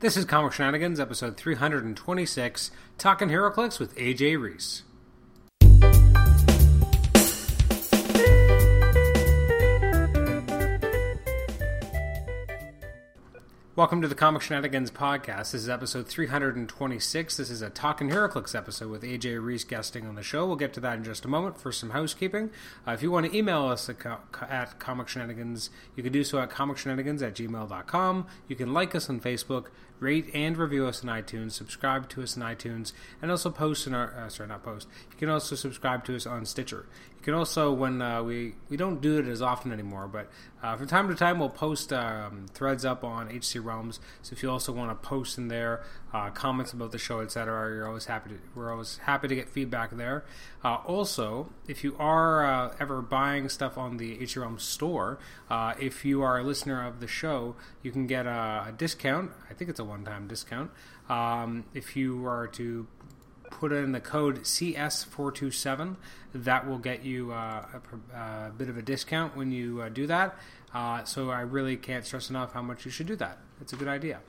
This is Comic Shenanigans, episode 326, Talking HeroClix with AJ Reese. Welcome to the Comic Shenanigans podcast. This is episode 326. This is a Talking HeroClix episode with AJ Reese guesting on the show. We'll get to that in just a moment for some housekeeping. Uh, if you want to email us at, at Comic Shenanigans, you can do so at comicshenanigans at gmail.com. You can like us on Facebook, rate and review us on iTunes, subscribe to us on iTunes, and also post in our, uh, sorry, not post. You can also subscribe to us on Stitcher. You can also, when uh, we we don't do it as often anymore, but uh, from time to time we'll post um, threads up on HC Realms. So if you also want to post in there uh, comments about the show, etc., you're always happy to we're always happy to get feedback there. Uh, also, if you are uh, ever buying stuff on the HC Realms store, uh, if you are a listener of the show, you can get a, a discount. I think it's a one-time discount. Um, if you are to put in the code CS427. That will get you uh, a, a, bit of a discount when you uh, do that. Uh, so I really can't stress enough how much you should do that. It's a good idea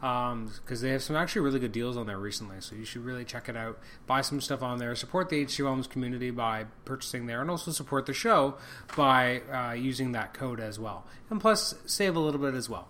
because um, they have some actually really good deals on there recently. So you should really check it out. Buy some stuff on there. Support the HC Realms community by purchasing there, and also support the show by uh, using that code as well. And plus, save a little bit as well.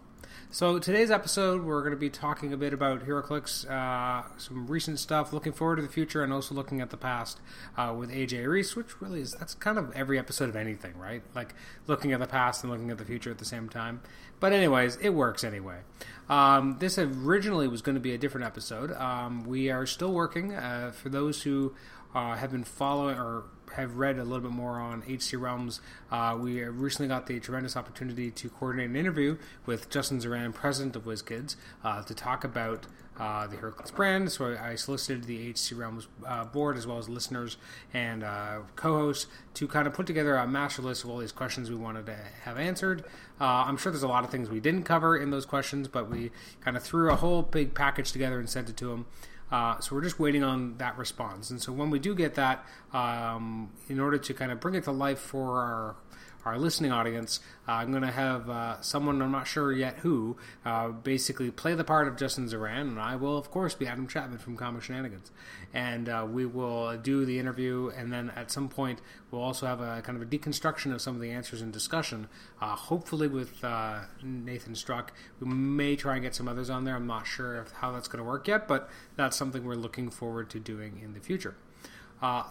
So today's episode, we're going to be talking a bit about HeroClix, uh, some recent stuff, looking forward to the future, and also looking at the past uh, with AJ Reese, which really is that's kind of every episode of anything, right? Like looking at the past and looking at the future at the same time. But anyways, it works anyway. Um, this originally was going to be a different episode. Um, we are still working. Uh, for those who uh, have been following or have read a little bit more on HC Realms, uh, we recently got the tremendous opportunity to coordinate an interview with Justin Ziran, president of WizKids, uh, to talk about uh, the HeroClix brand. So I solicited the HC Realms uh, board as well as listeners and uh, co-hosts to kind of put together a master list of all these questions we wanted to have answered. Uh, I'm sure there's a lot of things we didn't cover in those questions, but we kind of threw a whole big package together and sent it to them. Uh, so we're just waiting on that response. And so when we do get that, um, in order to kind of bring it to life for our our listening audience, uh, I'm going to have uh, someone I'm not sure yet who uh, basically play the part of Justin Ziran, and I will of course be Adam Chapman from Comic Shenanigans, and uh, we will do the interview, and then at some point we'll also have a kind of a deconstruction of some of the answers and discussion. Uh, hopefully with uh, Nathan Struck, we may try and get some others on there. I'm not sure how that's going to work yet, but that's something we're looking forward to doing in the future.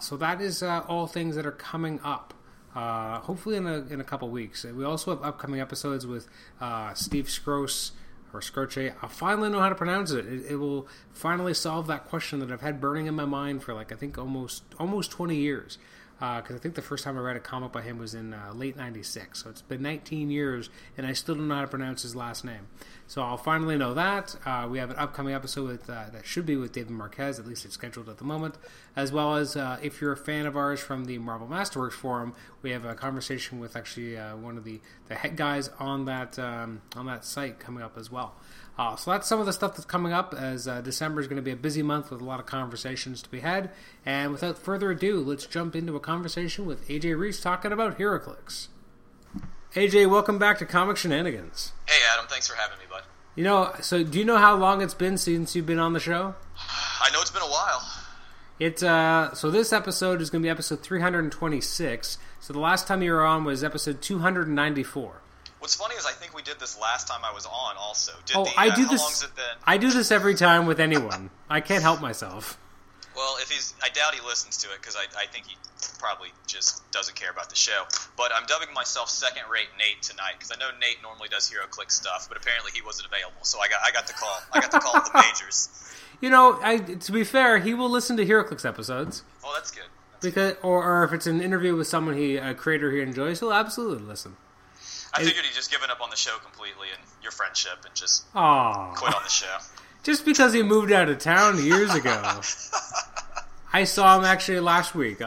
so that is all things that are coming up uh, hopefully in a, in a couple weeks. We also have upcoming episodes with uh, Steve Skroce or Skroce. I finally know how to pronounce it. it. it. will finally solve that question that I've had burning in my mind for like I think almost almost 20 years because uh, I think the first time I read a comic by him was in uh, late '96. So it's been 19 years, and I still don't know how to pronounce his last name. So I'll finally know that. Uh, we have an upcoming episode with, uh, that should be with David Marquez. At least it's scheduled at the moment. As well as uh, if you're a fan of ours from the Marvel Masterworks forum, we have a conversation with actually uh, one of the, the head guys on that um, on that site coming up as well. Uh, so that's some of the stuff that's coming up as uh, December is going to be a busy month with a lot of conversations to be had. And without further ado, let's jump into a conversation with AJ Reese talking about HeroClix. AJ, welcome back to Comic Shenanigans. Hey Adam, thanks for having me, bud. You know, so do you know how long it's been since you've been on the show? I know it's been a while. It's uh so this episode is going to be episode 326. So the last time you were on was episode 294. What's funny is I think we did this last time I was on. Also, did oh, the, I uh, do how this. long's it been? I do this every time with anyone. I can't help myself. Well, if he's, I doubt he listens to it because I, I think he probably just doesn't care about the show. But I'm dubbing myself second rate Nate tonight because I know Nate normally does Hero Click stuff, but apparently he wasn't available, so I got I got the call. I got the call of the majors. You know, I, to be fair, he will listen to HeroClix episodes. Oh, that's good. That's because, or, or if it's an interview with someone he a creator he enjoys, he'll absolutely listen. I figured he'd just given up on the show completely and your friendship and just Aww. quit on the show. Just because he moved out of town years ago. I saw him actually last week.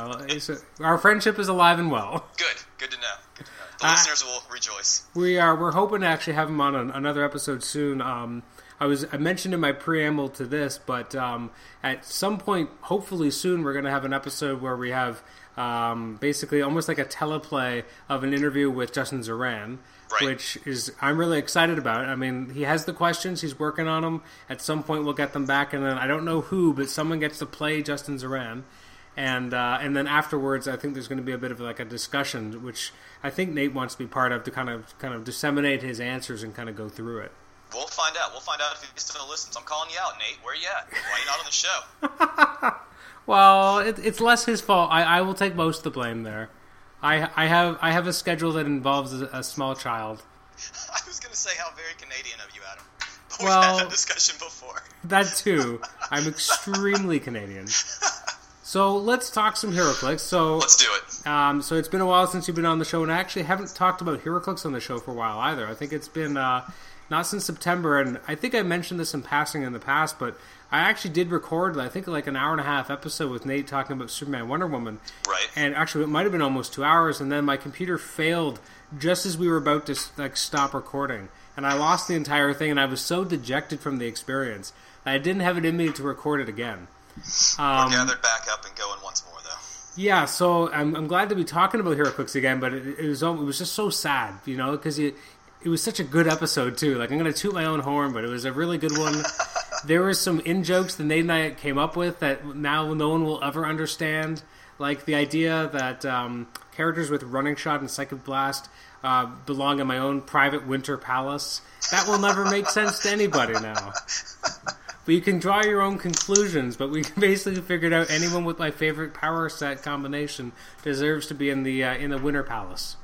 Our friendship is alive and well. Good. Good to know. Good to know. The uh, listeners will rejoice. We are. We're hoping to actually have him on an, another episode soon. Um, I was I mentioned in my preamble to this, but um, at some point, hopefully soon, we're going to have an episode where we have um, basically almost like a teleplay of an interview with Justin Ziran. Right. which is I'm really excited about. I mean, he has the questions, he's working on them. At some point, we'll get them back, and then I don't know who, but someone gets to play Justin Ziran, and uh, and then afterwards, I think there's going to be a bit of like a discussion, which I think Nate wants to be part of to kind of kind of disseminate his answers and kind of go through it. We'll find out. We'll find out if he still listens. I'm calling you out, Nate. Where are you at? Why are you not on the show? Well, it, it's less his fault. I, I will take most of the blame there. I I have I have a schedule that involves a, a small child. I was going to say how very Canadian of you, Adam. But Well- we've had that discussion before. That too. I'm extremely Canadian. So let's talk some HeroClix. So Let's do it. Um, so it's been a while since you've been on the show, and I actually haven't talked about HeroClix on the show for a while either. I think it's been uh, not since September, and I think I mentioned this in passing in the past, but I actually did record, I think, like an hour and a half episode with Nate talking about Superman, Wonder Woman, Right. and actually it might have been almost two hours, and then my computer failed just as we were about to like stop recording, and I lost the entire thing, and I was so dejected from the experience that I didn't have it in me to record it again. Um, We're gathered back up and going once more, though. yeah, so I'm, I'm glad to be talking about HeroClix again, but it, it was it was just so sad, you know, because it it was such a good episode too. Like I'm gonna toot my own horn, but it was a really good one. there were some in jokes that Nate and I came up with that now no one will ever understand. Like the idea that um, characters with Running Shot and Psychic Blast uh, belong in my own private winter palace. That will never make sense to anybody now. But you can draw your own conclusions. But we basically figured out anyone with my favorite power set combination deserves to be in the uh, in the Winter Palace.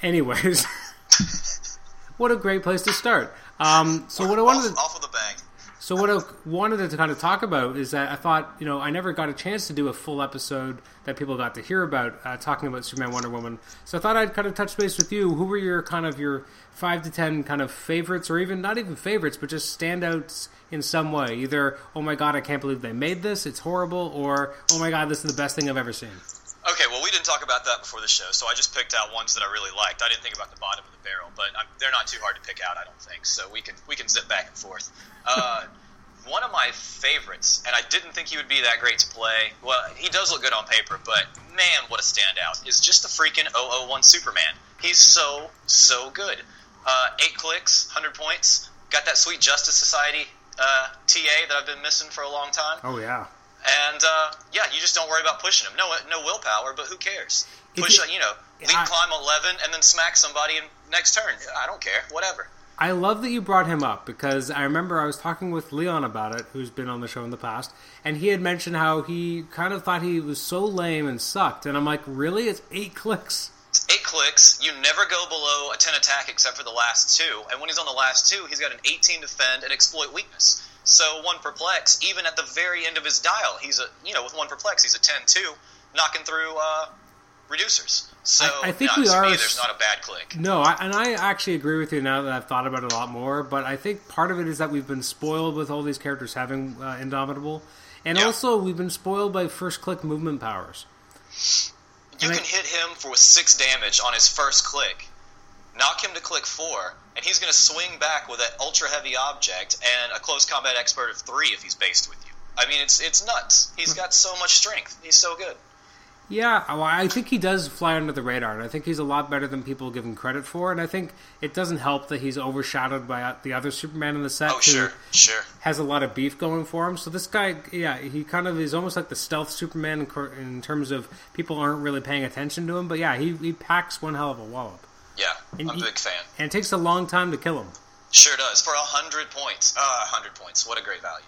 Anyways, what a great place to start. Um, so what I wanted to, off, with a bang. so what I wanted to kind of talk about is that I thought, you know, I never got a chance to do a full episode that people got to hear about uh, talking about Superman, Wonder Woman. So I thought I'd kind of touch base with you. Who were your kind of your five to ten kind of favorites, or even not even favorites, but just standouts in some way? Either, oh my god, I can't believe they made this, it's horrible, or oh my god, this is the best thing I've ever seen. Okay, well, we didn't talk about that before the show, so I just picked out ones that I really liked. I didn't think about the bottom of the barrel, but i they're not too hard to pick out, I don't think. So we can we can zip back and forth. Uh, one of my favorites, and I didn't think he would be that great to play. Well, he does look good on paper, but man, what a standout! Is just the freaking 001 Superman. He's so so good. Uh, eight clicks, hundred points. Got that sweet Justice Society uh, TA that I've been missing for a long time. Oh yeah. And uh, yeah, you just don't worry about pushing him. No, no willpower, but who cares? Push, you- you, know, lead I- climb eleven and then smack somebody in next turn. I don't care, whatever. I love that you brought him up because I remember I was talking with Leon about it, who's been on the show in the past, and he had mentioned how he kind of thought he was so lame and sucked. And I'm like, really? It's eight clicks? It's eight clicks. You never go below a ten attack except for the last two. And when he's on the last two, he's got an eighteen defend and exploit weakness. So one perplex, even at the very end of his dial, he's a you know with one perplex, he's a 10-2, knocking through uh, reducers. So I- I think no, we are me, there's not a bad click. No, I, and I actually agree with you now that I've thought about it a lot more. But I think part of it is that we've been spoiled with all these characters having uh, Indomitable, and Yeah. also we've been spoiled by first click movement powers. You And I- can hit him for six damage on his first click, knock him to click four, and he's going to swing back with an ultra heavy object and a close combat expert of three if he's based with you. I mean, it's it's nuts. He's hmm. got so much strength. He's so good. Yeah, well, I think he does fly under the radar, and I think he's a lot better than people give him credit for. And I think it doesn't help that he's overshadowed by the other Superman in the set Oh, who sure, sure. has a lot of beef going for him. So this guy, yeah, he kind of is almost like the stealth Superman in, in terms of people aren't really paying attention to him. But yeah, he, he packs one hell of a wallop, Yeah, And I'm a big fan. and it takes a long time to kill him. Sure does. For a hundred points. Uh, a hundred points. What a great value.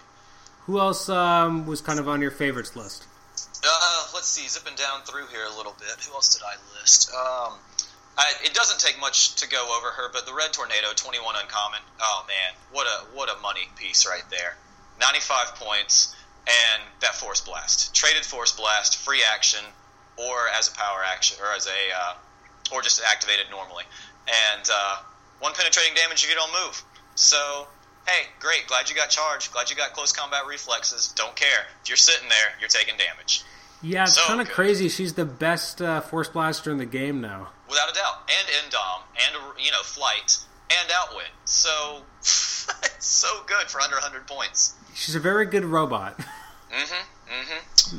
Who else um, was kind of on your favorites list? Uh, let's see, zipping down through here a little bit. Who else did I list? Um, I, it doesn't take much to go over her, but the Red Tornado, 21 uncommon. Oh man, what a what a money piece right there. 95 points and that Force Blast, traded Force Blast, free action, or as a power action, or as a uh, or just activated normally, and uh, one penetrating damage if you don't move. So. Hey, great. Glad you got charged. Glad you got close combat reflexes. Don't care. If you're sitting there, you're taking damage. Yeah, it's So kind of crazy. She's the best uh, Force Blaster in the game now. without a doubt, and indom, and you know flight, and outwit. So it's so good for under 100 points. She's a very good robot. Mm-hmm. Mm-hmm.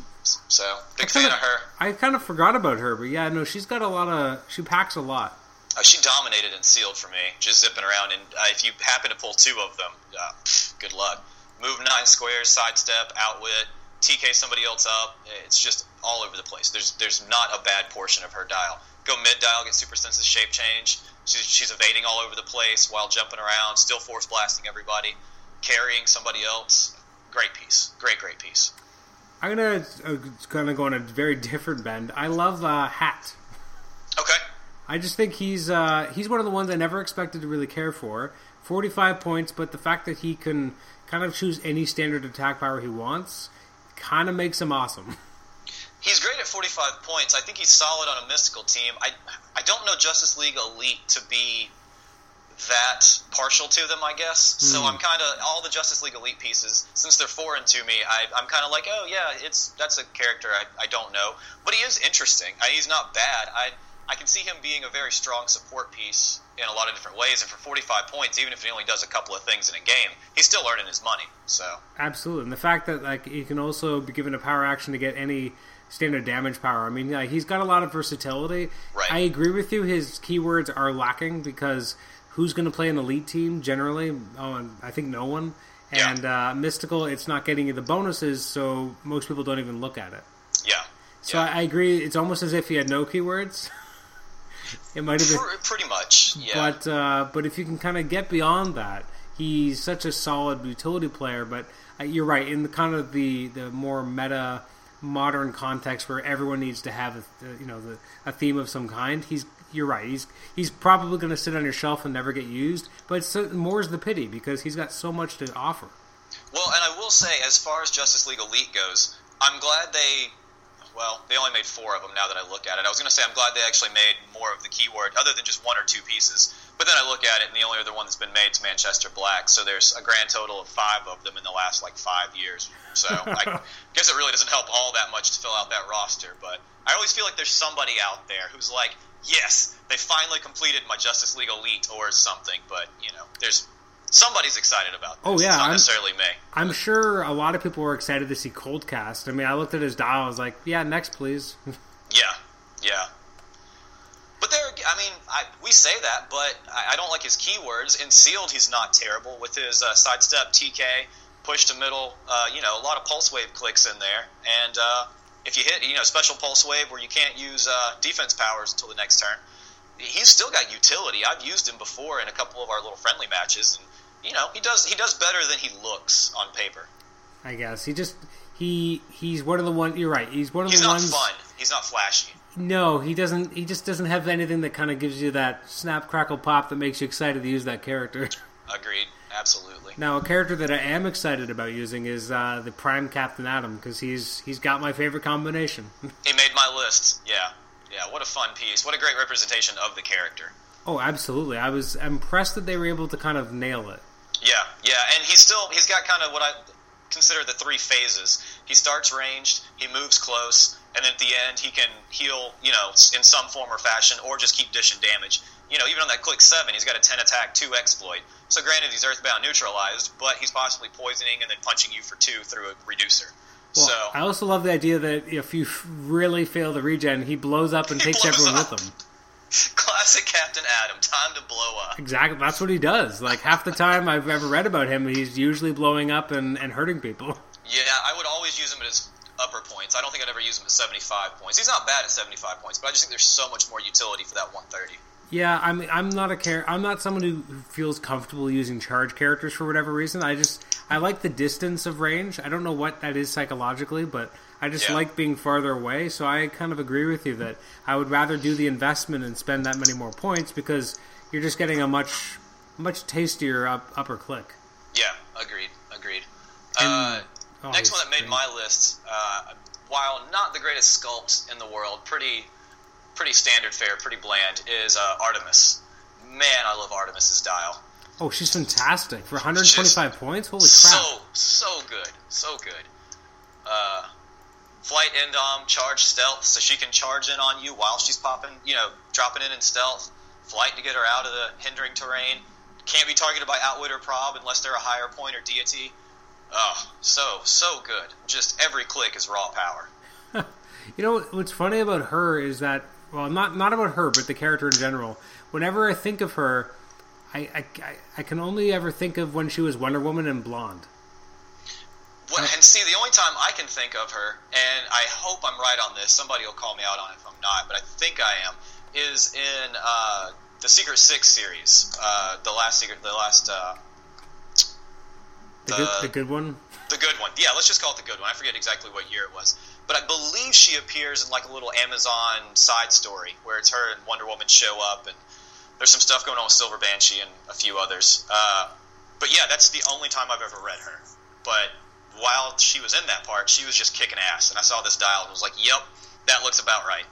So big I kinda- of her. I kind of forgot about her, but yeah, no, she's got a lot of. She packs a lot. Uh, she dominated and sealed for me, just zipping around. And uh, if you happen to pull two of them, uh, good luck. Move nine squares, sidestep, outwit, TK somebody else up. It's just all over the place. There's there's not a bad portion of her dial. Go mid dial, get super senses shape change. She's, she's evading all over the place while jumping around, still force blasting everybody, carrying somebody else. Great piece. Great, great piece. I'm gonna uh, kind of go on a very different bend. I love uh, Hat. Okay. I just think he's uh, he's one of the ones I never expected to really care for. 45 points, but the fact that he can kind of choose any standard attack power he wants kind of makes him awesome. He's great at 45 points. I think he's solid on a mystical team. I I don't know Justice League Elite to be that partial to them, I guess. Mm. So hmm. I'm kind of all the Justice League Elite pieces, since they're foreign to me. I, am kind of like, oh yeah, it's that's a character I, I don't know, but he is interesting. I, he's not bad. I I can see him being a very strong support piece in a lot of different ways. And for 45 points, even if he only does a couple of things in a game, he's still earning his money. So absolutely, and the fact that like he can also be given a power action to get any standard damage power. I mean, yeah, he's got a lot of versatility. Right. I agree with you. His keywords are lacking because who's going to play an elite team generally? Oh, and I think no one. And yeah. uh, mystical, it's not getting you the bonuses, so most people don't even look at it. Yeah. So yeah. I, I agree. It's almost as if he had no keywords. it might have been pretty much, yeah. But uh, but if you can kind of get beyond that, he's such a solid utility player. But uh, you're right in the kind of the the more meta modern context where everyone needs to have a, you know the, a theme of some kind. He's you're right. He's he's probably going to sit on your shelf and never get used. But so, more's the pity because he's got so much to offer. Well, and I will say, as far as Justice League Elite goes, I'm glad they well, they only made four of them now that I look at it. I was going to say I'm glad they actually made more of the keyword, other than just one or two pieces. But then I look at it, and the only other one that's been made is Manchester Black. So there's a grand total of five of them in the last like five years. So I guess it really doesn't help all that much to fill out that roster. But I always feel like there's somebody out there who's like, yes, they finally completed my Justice League Elite or something. But you know, there's somebody's excited about this. Oh yeah, it's not I'm, necessarily me. I'm sure a lot of people were excited to see Coldcast. I mean, I looked at his dial. I was like, yeah, next, please. yeah, yeah. But there, I mean, I, we say that, but I, I, don't like his keywords. In sealed, he's not terrible with his uh, sidestep, TK, push to middle. Uh, you know, a lot of pulse wave clicks in there, and uh, if you hit, you know, special pulse wave where you can't use uh, defense powers until the next turn. He's still got utility. I've used him before in a couple of our little friendly matches, and you know, he does he does better than he looks on paper. I guess he just he he's one of the one. You're right. He's one of he's the ones. He's not fun. He's not flashy. No, he doesn't. He just doesn't have anything that kind of gives you that snap, crackle, pop that makes you excited to use that character. Agreed. Absolutely. Now, a character that I am excited about using is uh, the Prime Captain Atom because he's he's got my favorite combination. he made my list. Yeah, yeah. What a fun piece. What a great representation of the character. Oh, absolutely. I was impressed that they were able to kind of nail it. Yeah, yeah, and he's still he's got kind of what I consider the three phases. He starts ranged, he moves close, and then at the end he can heal, you know, in some form or fashion, or just keep dishing damage. You know, even on that click seven, he's got a ten attack, two exploit. So granted, he's earthbound neutralized, but he's possibly poisoning and then punching you for two through a reducer. Well, so I also love the idea that if you really fail the regen, he blows up and takes everyone up. with him. Classic Captain Atom. Time to blow up. Exactly. That's what he does. Like half the time I've ever read about him, he's usually blowing up and, and hurting people. Yeah, I would always use him at his upper points. I don't think I'd ever use him at 75 points. He's not bad at 75 points, but I just think there's so much more utility for that 130. Yeah, I'm I'm not a care I'm not someone who feels comfortable using charge characters for whatever reason. I just I like the distance of range. I don't know what that is psychologically, but I just yeah. like being farther away. So I kind of agree with you that I would rather do the investment and spend that many more points because you're just getting a much much tastier up, upper click. Yeah, agreed, agreed. And, uh, oh, next one that made great. my list, uh, while not the greatest sculpt in the world, pretty pretty standard fare, pretty bland, is uh, Artemis. Man, I love Artemis's dial. Oh, she's fantastic for 125 Just points. Holy crap! So so good, so good. Uh, flight endom, charge stealth, so she can charge in on you while she's popping, you know, dropping in in stealth. Flight to get her out of the hindering terrain. Can't be targeted by outwit or prob unless they're a higher point or deity. Oh, so so good. Just every click is raw power. you know what's funny about her is that well, not not about her, but the character in general. whenever I think of her, I, I, I- can only ever think of when she was Wonder Woman and blonde. What, and see, the only time I can think of her, and I hope I'm right on this. Somebody will call me out on it if I'm not, but I think I am. Is in uh, the Secret Six series, uh, the last secret, the last, uh, The, Uh, good, the good one. the good one. Yeah, let's just call it the good one. I forget exactly what year it was, but I believe she appears in like a little Amazon side story where it's her and Wonder Woman show up, and there's some stuff going on with Silver Banshee and a few others. Uh, but yeah, that's the only time I've ever read her. But while she was in that part, she was just kicking ass, and I saw this dial and was like, "Yep, that looks about right."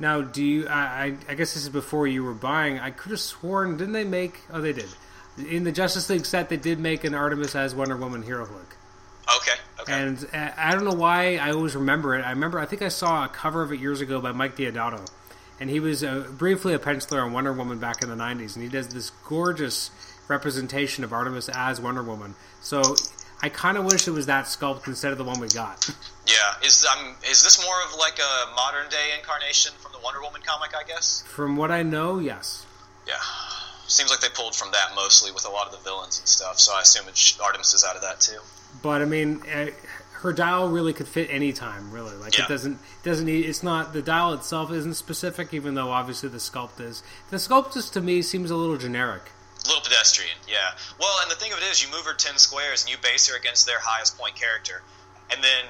Now, do you? I, I, guess this is before you were buying. I could have sworn, didn't they make? Oh, they did. In the Justice League set, they did make an Artemis as Wonder Woman hero hook. Okay, okay, And uh, I don't know why I always remember it. I remember, I think I saw a cover of it years ago by Mike Deodato. And he was uh, briefly a penciler on Wonder Woman back in the 90s. And he does this gorgeous representation of Artemis as Wonder Woman. So I kind of wish it was that sculpt instead of the one we got. yeah. Is um, is this more of like a modern day incarnation from the Wonder Woman comic? I guess. From what I know, yes. Yeah. Seems like they pulled from that mostly with a lot of the villains and stuff. So I assume it's, Artemis is out of that too. But I mean, uh, her dial really could fit any time. Really, like Yeah. it doesn't it doesn't need. It's not the dial itself isn't specific, even though obviously the sculpt is. The sculpt just to me seems a little generic. A little pedestrian, yeah. Well, and the thing of it is, you move her ten squares and you base her against their highest point character, and then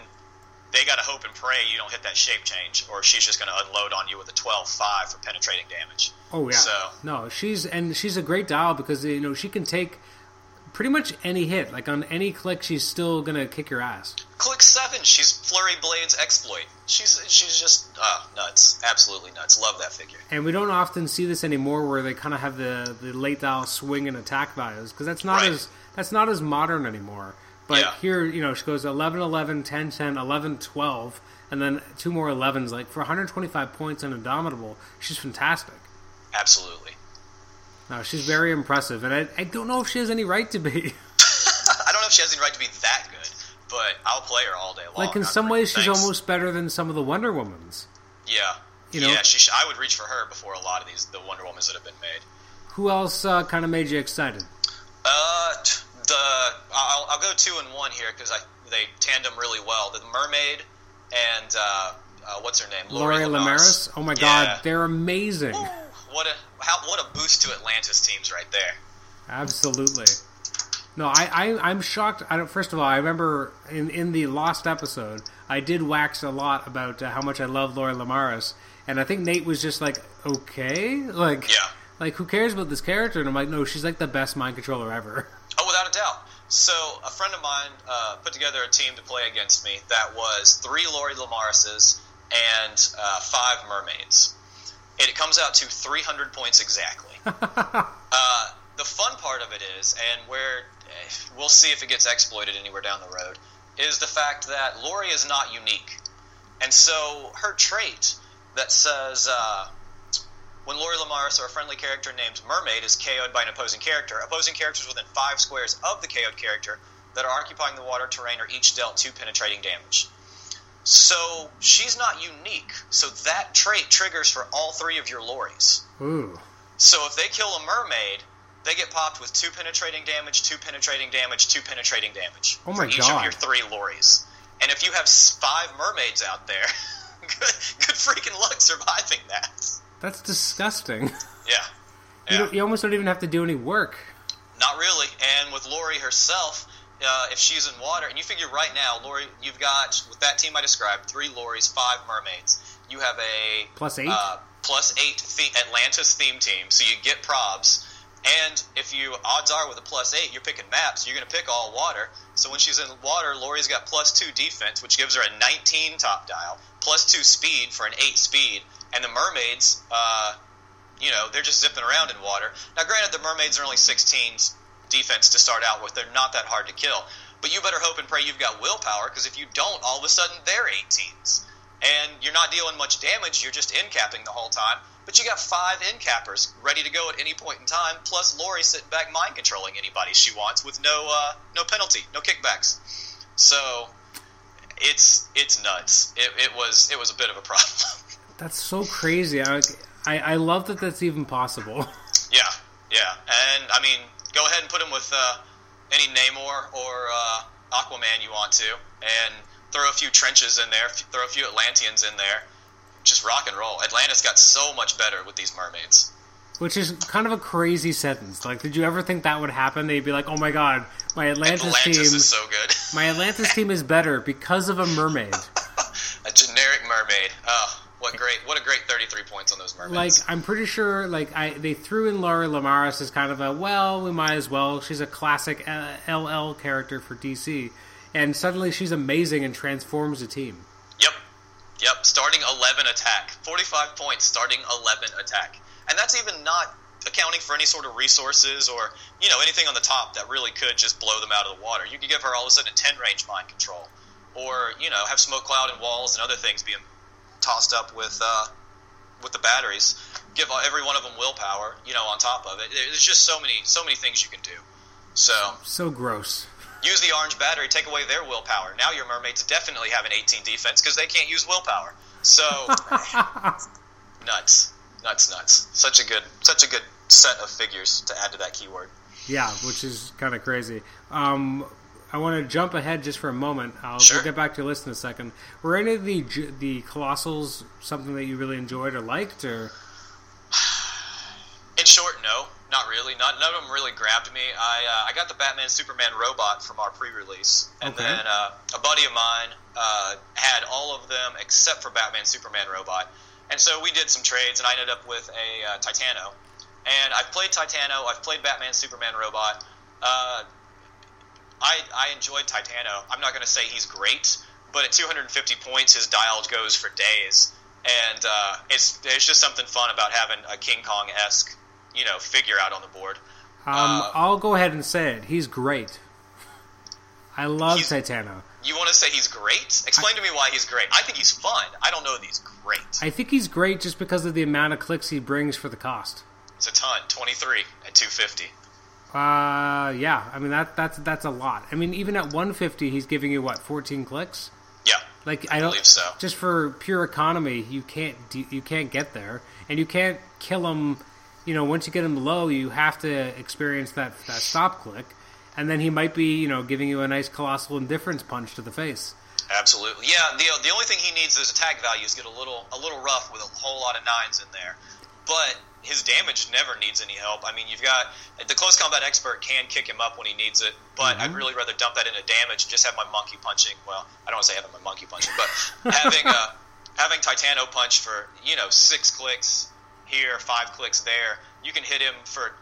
they got to hope and pray you don't hit that shape change, or she's just going to unload on you with a 12-5 for penetrating damage. Oh yeah. So- No, she's and she's a great dial because you know she can take pretty much any hit. Like on any click, she's still gonna kick your ass. Click seven, she's Flurry Blade's exploit. She's she's just uh, nuts, absolutely nuts. Love that figure. And we don't often see this anymore, where they kind of have the the late dial swing and attack values because that's not Right. as that's not as modern anymore. But Yeah. here, you know, she goes 11, 11, 10, 10, 11, 12, and then two more 11s. Like for 125 points and Indomitable, she's fantastic. Absolutely. No, she's very impressive, and I, I don't know if she has any right to be. I don't know if she has any right to be that good, but I'll play her all day long. like in some ways, she's thanks. almost better than some of the Wonder Womans. yeah. you know- yeah, she sh- I would reach for her before a lot of these the Wonder Womans that have been made. Who else uh, kind of made you excited? Uh, t- the I'll, I'll go two and one here because I they tandem really well. The Mermaid and uh, uh, what's her name, Lori Lemaris. Oh my Yeah. god, they're amazing. Ooh, what a how what a boost to Atlantis teams right there. Absolutely. No, I, I I'm shocked. I don't. First of all, I remember in in the lost episode, I did wax a lot about uh, how much I love Lori Lemaris, and I think Nate was just like, okay, like, Yeah. like who cares about this character? And I'm like, no, she's like the best mind controller ever. Oh, without a doubt. So, a friend of mine uh, put together a team to play against me that was three Lori Lemarises and uh, five mermaids. And it comes out to 300 points exactly. uh, the fun part of it is, and where eh, we'll see if it gets exploited anywhere down the road, is the fact that Lori is not unique. And so, her trait that says, uh, when Lori Lemaris or a friendly character named Mermaid is KO'd by an opposing character, opposing characters within five squares of the KO'd character that are occupying the water terrain are each dealt two penetrating damage. So she's not unique. So that trait triggers for all three of your Lories. Ooh, So if they kill a mermaid, they get popped with two penetrating damage, two penetrating damage, two penetrating damage. Oh my for each God. of your three Lories. And if you have five mermaids out there, good, good freaking luck surviving that. that's disgusting. Yeah. You, Yeah. don't, you almost don't even have to do any work. Not really. And with Lori herself, uh, if she's in water, and you figure right now, Lori, you've got with that team I described, three Loris, five mermaids. You have a Plus eight? uh, plus eight the- Atlantis theme team, so you get probs. And if you odds are with a plus eight, you're picking maps. You're going to pick all water. So when she's in water, Lori's got plus two defense, which gives her a 19 top dial, plus two speed for an eight speed, and the mermaids. Uh, you know, they're just zipping around in water. Now, granted, the mermaids are only 16 defense to start out with. They're not that hard to kill. But you better hope and pray you've got willpower, because if you don't, all of a sudden they're 18s. And you're not dealing much damage, you're just in-capping the whole time. But you got five in-cappers ready to go at any point in time, plus Lori sitting back mind controlling anybody she wants with no uh, no penalty, no kickbacks. So it's it's nuts. It, it was it was a bit of a problem. That's so crazy. I, I, I love that that's even possible. Yeah, yeah, and I mean, go ahead and put him with uh, any Namor or uh, Aquaman you want to, and throw a few trenches in there, throw a few Atlanteans in there, just rock and roll. Atlantis got so much better with these mermaids. Which is kind of a crazy sentence. Like, did you ever think that would happen? They'd be like, "Oh my god, my Atlantis, Atlantis team is so good. My Atlantis team is better because of a mermaid. a generic mermaid. Oh, what great! What a great thirty-three points on those Mermaids. Like. I'm pretty sure, like I they threw in Laura Lemaris as kind of a well, we might as well. She's a classic LL character for DC, and suddenly she's amazing and transforms a team. Yep, yep. Starting eleven attack, forty-five points. Starting eleven attack, and that's even not accounting for any sort of resources or you know anything on the top that really could just blow them out of the water. You could give her all of a sudden a ten range mind control, or you know have smoke cloud and walls and other things being tossed up with uh, with the batteries. Give every one of them willpower, you know, on top of it. There's just so many so many things you can do. So So gross. use the orange battery, take away their willpower. Now your mermaids definitely have an 18 defense because they can't use willpower. So nuts, nuts, nuts. Such a good, such a good set of figures to add to that keyword. Yeah, which is kind of crazy. Um, I want to jump ahead just for a moment. I'll Sure. we'll get back to your list in a second. Were any of the the colossals something that you really enjoyed or liked, or In short, no, not really. Not none of them really grabbed me. I uh, I got the Batman Superman robot from our pre-release, and Okay. then uh, a buddy of mine uh, had all of them except for Batman Superman robot, and so we did some trades, and I ended up with a uh, Titano. And I've played Titano. I've played Batman Superman robot. I I enjoyed Titano. I'm not going to say he's great, but at 250 points, his dial goes for days, and uh, it's there's just something fun about having a King Kong esque you know figure out on the board. um, Uh, I'll go ahead and say it. He's great. I love Titano. You want to say he's great? Explain to me why he's great. I think he's fun. I don't know that he's great. I think he's great just because of the amount of clicks he brings for the cost. It's a ton. 23 at 250. Uh, yeah. I mean that that's that's a lot. I mean even at 150, he's giving you what 14 clicks. Yeah, Like I don't believe so. just for pure economy, you can't you can't get there, and you can't kill him. You know, once you get him low, you have to experience that that stop click, and then he might be you know giving you a nice colossal indifference punch to the face. absolutely. Yeah, the the only thing he needs is attack values get a little a little rough with a whole lot of nines in there, but his damage never needs any help. I mean, you've got the close combat expert can kick him up when he needs it, but I'd really rather dump that into damage. and Just have my monkey punching. Well, I don't want to say having my monkey punching, but having uh, having Titano punch for you know six clicks here, five clicks there. You can hit him for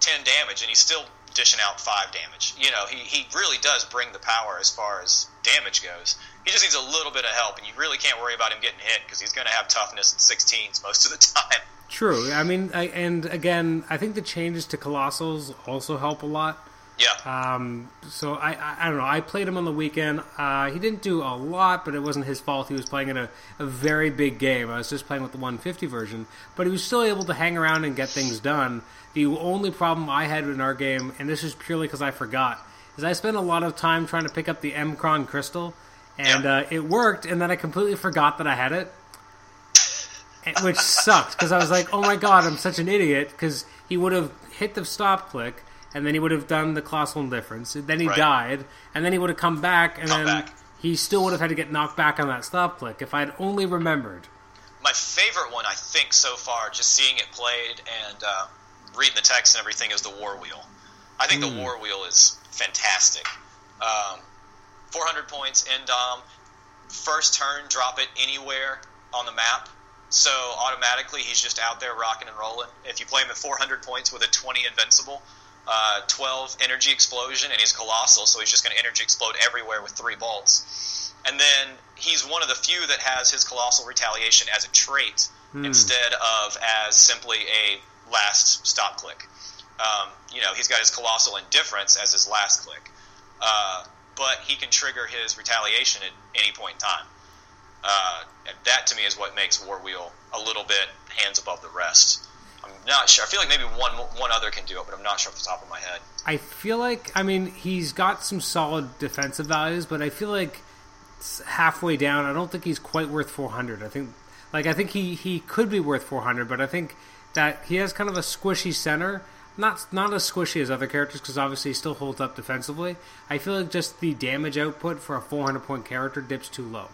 ten damage, and he's still dishing out five damage. You know, he, he really does bring the power as far as damage goes. He just needs a little bit of help, and you really can't worry about him getting hit because he's going to have toughness and 16s most of the time. True. I mean, I, and again, I think the changes to colossals also help a lot. Yeah, Um, so I, I, I don't know. I played him on the weekend. Uh, he didn't do a lot, but it wasn't his fault. He was playing in a, a very big game. I was just playing with the 150 version, but he was still able to hang around and get things done. The only problem I had in our game, and this is purely because I forgot, is I spent a lot of time trying to pick up the Mcron crystal, and Yeah. uh, it worked, and then I completely forgot that I had it. Which sucked because I was like, "Oh my god, I'm such an idiot!" Because he would have hit the stop click, and then he would have done the colossal indifference. Then he Right. died, and then he would have come back, and Come then back. he still would have had to get knocked back on that stop click. If I had only remembered. my favorite one, I think, so far, just seeing it played and uh, reading the text and everything, is the War Wheel. I think the War Wheel is fantastic. Um, 400 points in Dom. First turn, drop it anywhere on the map. So automatically, he's just out there rocking and rolling. If you play him at 400 points with a 20 invincible, uh, 12 energy explosion, and he's colossal, so he's just going to energy explode everywhere with three bolts. And then he's one of the few that has his colossal retaliation as a trait instead of as simply a last stop click. Um, you know, he's got his colossal indifference as his last click, uh, but he can trigger his retaliation at any point in time. Uh, and that to me is what makes War Wheel a little bit hands above the rest. I'm not sure. I feel like maybe one one other can do it, but I'm not sure off the top of my head. I feel like, I mean, he's got some solid defensive values, but I feel like halfway down, I don't think he's quite worth 400. I think Like I think he he could be worth 400, but I think that he has kind of a squishy center. Not not as squishy as other characters because obviously he still holds up defensively. I feel like just the damage output for a 400 point character dips too low.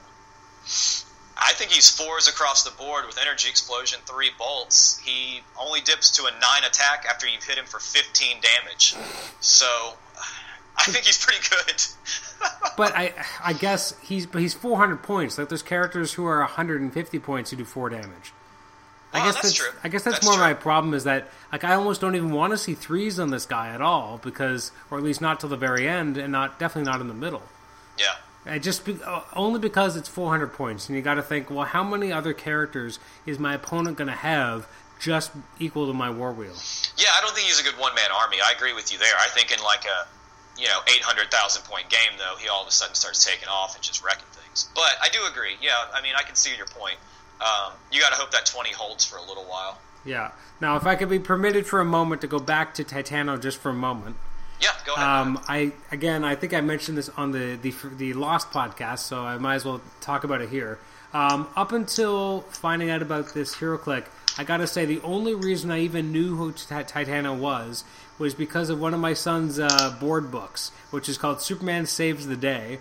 I think he's fours across the board with energy explosion, three bolts. He only dips to a nine attack after you've hit him for 15 damage. So I think he's pretty good. but I I guess he's but he's 400 points. Like there's characters who are 150 points who do four damage. I Well, guess that's that's, true. I guess that's, That's more true. my problem is that like I almost don't even want to see threes on this guy at all because or at least not till the very end and not definitely not in the middle. yeah. I just be, uh, only because it's 400 points, and you got to think, well, how many other characters is my opponent going to have just equal to my war wheel? Yeah, I don't think he's a good one man army. I agree with you there. I think in like a you know eight hundred thousand point game though, he all of a sudden starts taking off and just wrecking things. But I do agree. Yeah, I mean I can see your point. Um, you got to hope that twenty holds for a little while. Yeah. Now, if I could be permitted for a moment to go back to Titano just for a moment, Yeah, go ahead. um, I again, I think I mentioned this on the the the Lost podcast, so I might as well talk about it here. Um, up until finding out about this HeroClick, I got to say the only reason I even knew who T- Titano was was because of one of my son's uh, board books, which is called Superman Saves the Day,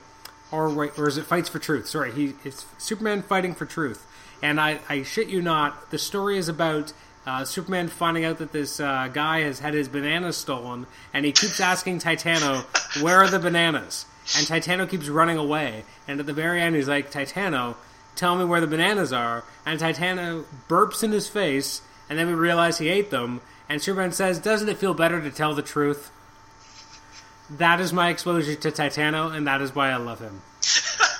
or or is it Fights for Truth? Sorry, he it's Superman fighting for truth. And I, I shit you not, the story is about uh, Superman finding out that this uh, guy has had his bananas stolen, and he keeps asking Titano, "Where are the bananas?" And Titano keeps running away. And at the very end, he's like, "Titano, tell me where the bananas are." And Titano burps in his face, and then we realize he ate them. And Superman says, "Doesn't it feel better to tell the truth?" That is my exposure to Titano, and that is why I love him.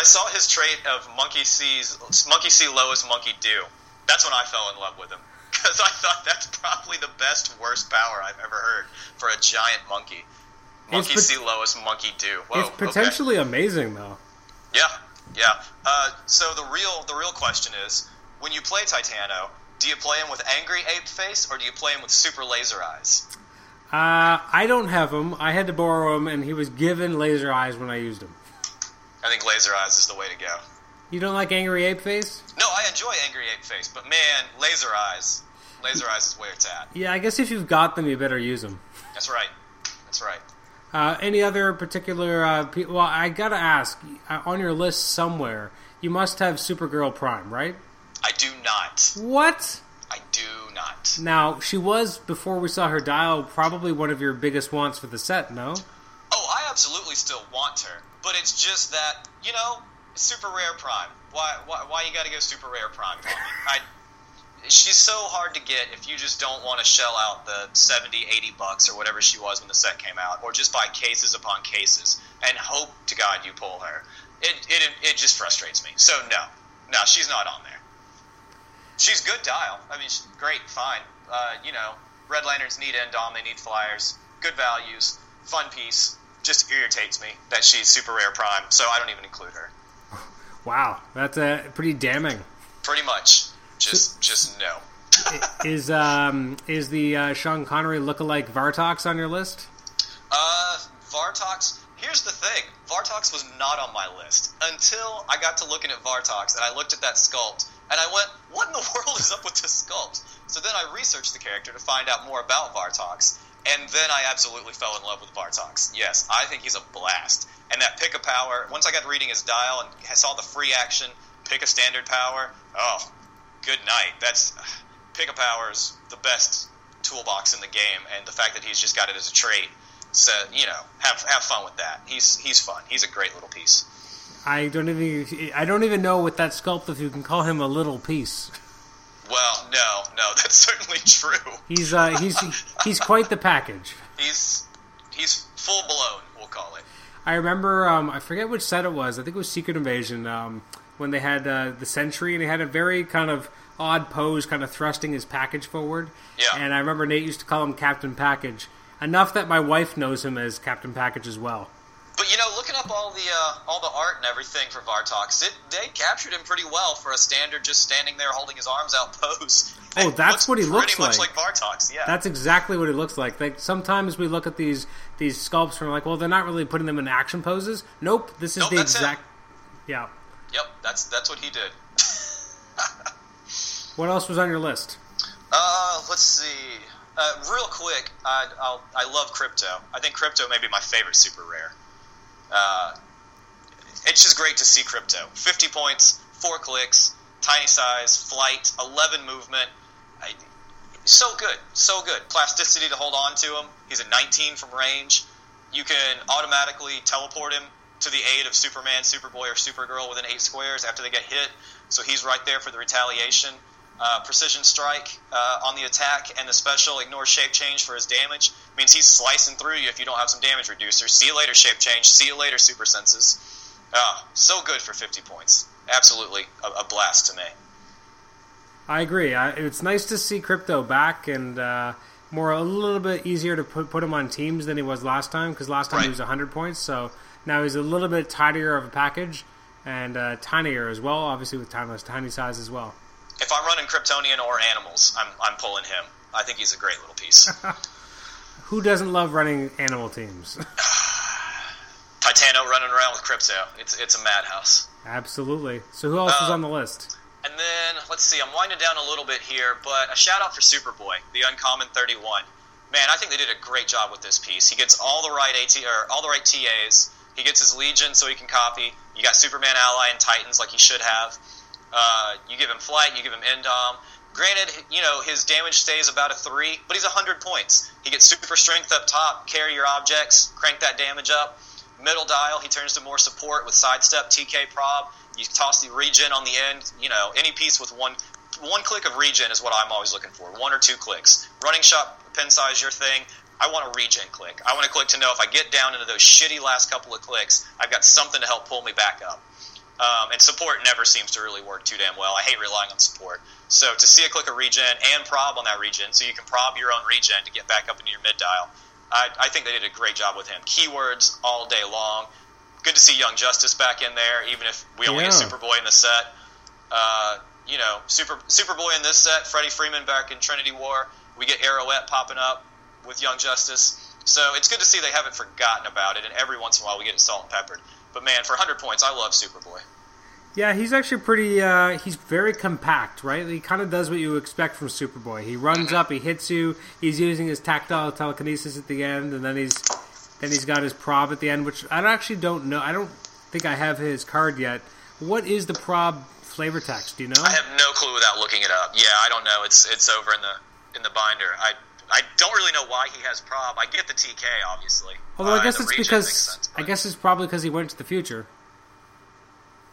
I saw his trait of monkey sees monkey see lowest monkey do, that's when I fell in love with him because I thought that's probably the best worst power I've ever heard for a giant monkey. Monkey pot- see lowest monkey do. Whoa, it's okay. potentially amazing, though. Yeah, yeah. Uh, so the real the real question is, when you play Titano, do you play him with angry ape face or do you play him with super laser eyes? Uh, I don't have him. I had to borrow him, and he was given laser eyes when I used him. I think laser eyes is the way to go. You don't like Angry Ape Face? No, I enjoy angry ape face, but man, laser eyes, laser eyes is where it's at. Yeah, I guess if you've got them, you better use them. That's right. That's right. Uh, any other particular? Uh, pe- well, I gotta ask. Uh, on your list somewhere, you must have Supergirl Prime, right? I do not. What? I do not. Now she was before we saw her dial, probably one of your biggest wants for the set. No? Oh, I absolutely still want her, but it's just that you know, super rare prime. Why? Why, why you got to go super rare prime? I. She's so hard to get if you just don't want to shell out the 70, 80 bucks or whatever she was when the set came out, or just buy cases upon cases and hope to God you pull her. It it it just frustrates me. So no, no, she's not on there. She's good dial. I mean, great, fine. Uh, you know, Red Lanterns need end dom, they need flyers, good values, fun piece. Just irritates me that she's super rare prime, so I don't even include her. Wow, that's uh, pretty damning. Pretty much, just just no. is um is the uh, Sean Connery lookalike Vartox on your list? Uh, Vartox. Here's the thing: Vartox was not on my list until I got to looking at Vartox, and I looked at that sculpt, and I went, "What in the world is up with this sculpt?" So then I researched the character to find out more about Vartox, and then I absolutely fell in love with Vartox. Yes, I think he's a blast, and that pick a power. Once I got reading his dial and saw the free action, pick a standard power. Oh, good night. That's pick a power is the best toolbox in the game, and the fact that he's just got it as a trait. So you know, have have fun with that. He's he's fun. He's a great little piece. I don't even I don't even know with that sculpt if you can call him a little piece. Well, no, no, that's certainly true. He's uh he's he's quite the package. He's he's full blown. We'll call it. I remember um, I forget which set it was. I think it was Secret Invasion um, when they had uh, the Sentry and he had a very kind of odd pose, kind of thrusting his package forward. Yeah. And I remember Nate used to call him Captain Package. Enough that my wife knows him as Captain Package as well. But you know, looking up all the uh, all the art and everything for Vartox, it, they captured him pretty well for a standard, just standing there holding his arms out pose. Oh, that's what he looks like. pretty much like. Vartox. Yeah, That's exactly what he looks like. Sometimes we look at these these sculpts and we're like, well, they're not really putting them in action poses. Nope, this is Nope, the that's him. exact. Yeah, Yep, that's that's what he did. what else was on your list? Uh, let's see. Uh, real quick, I, I'll, I love Krypto. I think Krypto may be my favorite super rare. Uh, it's just great to see Krypto. 50 points, 4 clicks, tiny size, flight, 11 movement. I, so good, so good. Plasticity to hold on to him. He's a 19 from range. You can automatically teleport him to the aid of Superman, Superboy, or Supergirl within eight squares after they get hit. So he's right there for the retaliation. Uh, precision strike uh, on the attack, and the special ignore shape change for his damage means he's slicing through you if you don't have some damage reducer. See you later, shape change. See you later, super senses. Oh, so good for 50 points. Absolutely a, a blast to me. I agree. I, it's nice to see Krypto back and uh, more a little bit easier to put put him on teams than he was last time because last time right. he was 100 points. So now he's a little bit tidier of a package and uh, tinier as well, obviously with timeless tiny size as well. If I'm running Kryptonian or animals, I'm, I'm pulling him. I think he's a great little piece. Who doesn't love running animal teams? Titano running around with Krypto. It's it's a madhouse. Absolutely. So who else um, is on the list? And then let's see. I'm winding down a little bit here, but a shout out for Superboy, the uncommon 31. Man, I think they did a great job with this piece. He gets all the right AT or all the right TAs. He gets his Legion so he can copy. You got Superman Ally and Titans like he should have. Uh, you give him flight, you give him Endom. Granted, you know his damage stays about a three, but he's 100 points. He gets super strength up top, carry your objects, crank that damage up. Middle dial, he turns to more support with sidestep, TK prob. You toss the regen on the end. You know, any piece with one one click of regen is what I'm always looking for. One or two clicks. Running shot, pin size, your thing. I want a regen click. I want a click to know if I get down into those shitty last couple of clicks, I've got something to help pull me back up. Um, and support never seems to really work too damn well. I hate relying on support. So to see a click of regen and prob on that regen, so you can prob your own regen to get back up into your mid dial, I, I think they did a great job with him. Keywords all day long. Good to see Young Justice back in there, even if we only yeah. get Superboy in the set. Uh, you know, Super Superboy in this set, Freddy Freeman back in Trinity War. We get Arrowette popping up with Young Justice. So it's good to see they haven't forgotten about it, and every once in a while we get it salt and peppered. But man, for 100 points, I love Superboy. Yeah, he's actually pretty. Uh, he's very compact, right? He kind of does what you expect from Superboy. He runs mm-hmm. up, he hits you. He's using his tactile telekinesis at the end, and then he's then he's got his prob at the end, which I actually don't know. I don't think I have his card yet. What is the prob flavor text? Do you know? I have no clue without looking it up. Yeah, I don't know. It's it's over in the in the binder. I I don't really know why he has prob. I get the TK obviously. Although I uh, guess it's because sense, I guess it's probably because he went to the future.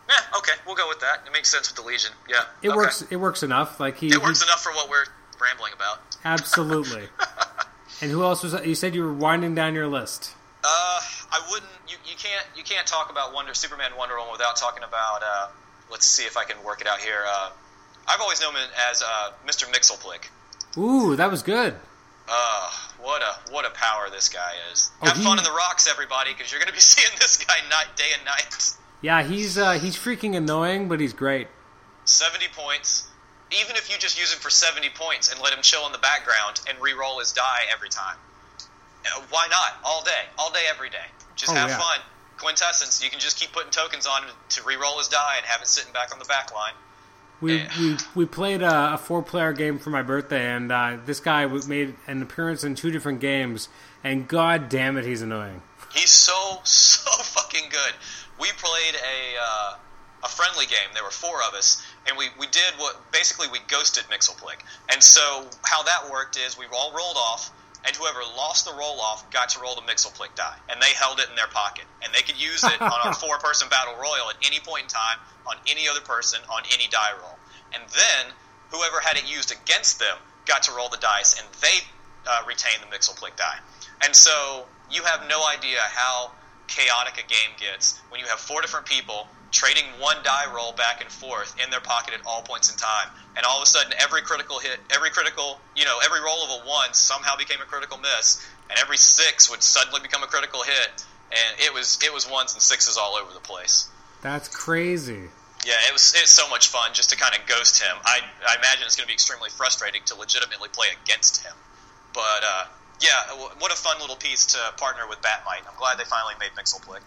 Yeah, okay, we'll go with that. It makes sense with the Legion. Yeah, it okay. works. It works enough. Like he, it works enough for what we're rambling about. Absolutely. and who else was? You said you were winding down your list. Uh, I wouldn't. You, you can't. You can't talk about Wonder Superman Wonder Woman without talking about. Uh, let's see if I can work it out here. Uh, I've always known him as uh, Mr. Mxyzptlk. Ooh, that was good. Uh, what a what a power this guy is. Oh, Have he... fun in the rocks, everybody, because you're going to be seeing this guy night, day and night. Yeah, he's uh, he's freaking annoying, but he's great. Seventy points. Even if you just use him for seventy points and let him chill in the background and re-roll his die every time, uh, why not? All day, all day, every day. Just oh, have yeah. fun. Quintessence. You can just keep putting tokens on him to re-roll his die and have it sitting back on the back line. We, yeah. we, we played a, a four player game for my birthday, and uh, this guy made an appearance in two different games, and god damn it, he's annoying. He's so, so fucking good we played a uh, a friendly game. There were four of us, and we, we did what basically we ghosted Mxyzptlk. And so how that worked is we all rolled off, and whoever lost the roll off got to roll the Mxyzptlk die, and they held it in their pocket, and they could use it on a four person battle royal at any point in time on any other person on any die roll. And then whoever had it used against them got to roll the dice, and they uh, retained the Mxyzptlk die. And so you have no idea how chaotic a game gets when you have four different people trading one die roll back and forth in their pocket at all points in time, and all of a sudden every critical hit, every critical, you know, every roll of a one somehow became a critical miss, and every six would suddenly become a critical hit, and it was it was ones and sixes all over the place. That's crazy. Yeah, it was it's so much fun just to kind of ghost him. I I imagine it's going to be extremely frustrating to legitimately play against him, but uh, yeah, what a fun little piece to partner with Bat-Mite. I'm glad they finally made Mxyzptlk.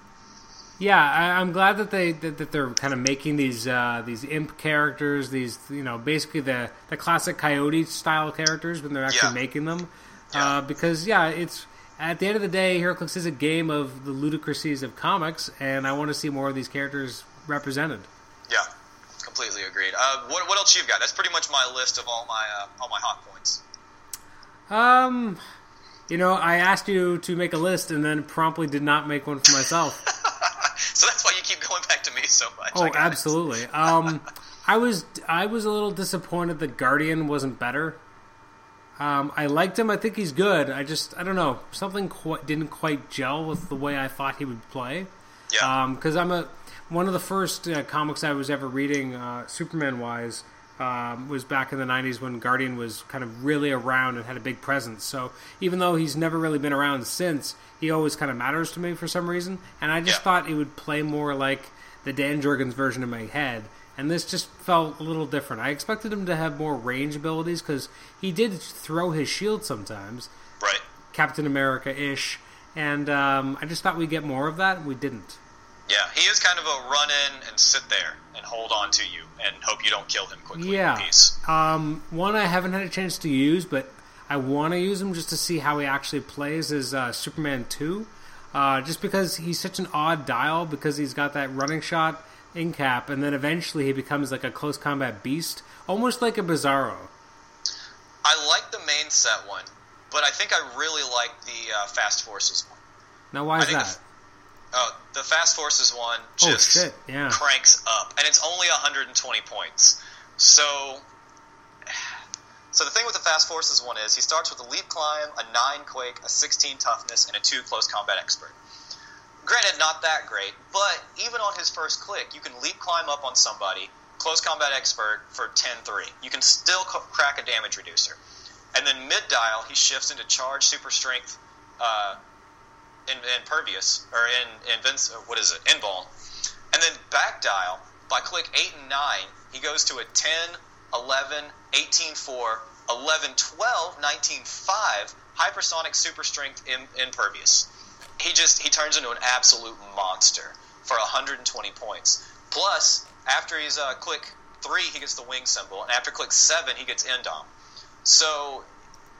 Yeah, I, I'm glad that they that, that they're kind of making these uh, these imp characters, these you know basically the the classic Coyote style characters when they're actually Yeah. making them, Yeah. uh, because yeah, it's at the end of the day, HeroClix is a game of the ludicrosies of comics, and I want to see more of these characters represented. Yeah, completely agreed. Uh, what, what else you've got? That's pretty much my list of all my uh, all my hot points. Um, you know, I asked you to make a list, and then promptly did not make one for myself. so that's why you keep going back to me so much. Oh, absolutely. Um, I was I was a little disappointed the Guardian wasn't better. Um, I liked him. I think he's good. I just I don't know something qu- didn't quite gel with the way I thought he would play. Yeah, Because I'm a one of the first uh, comics I was ever reading, uh, Superman wise, um, was back in the '90s when Guardian was kind of really around and had a big presence. So even though he's never really been around since, he always kind of matters to me for some reason. And I just Yeah. thought it would play more like the Dan Jurgens version in my head. And this just felt a little different. I expected him to have more range abilities because he did throw his shield sometimes, right. Captain America ish. And um, I just thought we'd get more of that, and we didn't. Yeah, he is kind of a run in sit there and hold on to you and hope you don't kill him quickly. Yeah. In peace. Um, one I haven't had a chance to use, but I want to use him just to see how he actually plays is uh, Superman 2. Uh, just because he's such an odd dial, because he's got that running shot in cap, and then eventually he becomes like a close combat beast, almost like a Bizarro. I like the main set one, but I think I really like the uh, Fast Forces one. Now, why is that? The- Uh, the Fast Forces one just shit, yeah. cranks up, and it's only 120 points. So, so the thing with the Fast Forces one is he starts with a leap climb, a nine quake, a 16 toughness, and a two close combat expert. Granted, not that great, but even on his first click, you can leap climb up on somebody, close combat expert for 10-3. You can still c- crack a damage reducer. And then mid dial, he shifts into charge, super strength, uh, in, impervious or in invince, what is it, invuln. And then back dial by click eight and nine, he goes to a 10, 11, 18, 4, 11, 12, 19, 5 hypersonic super strength im- impervious. He just he turns into an absolute monster for 120 points. Plus, after he's uh, click three, he gets the wing symbol, and after click seven, he gets endom. So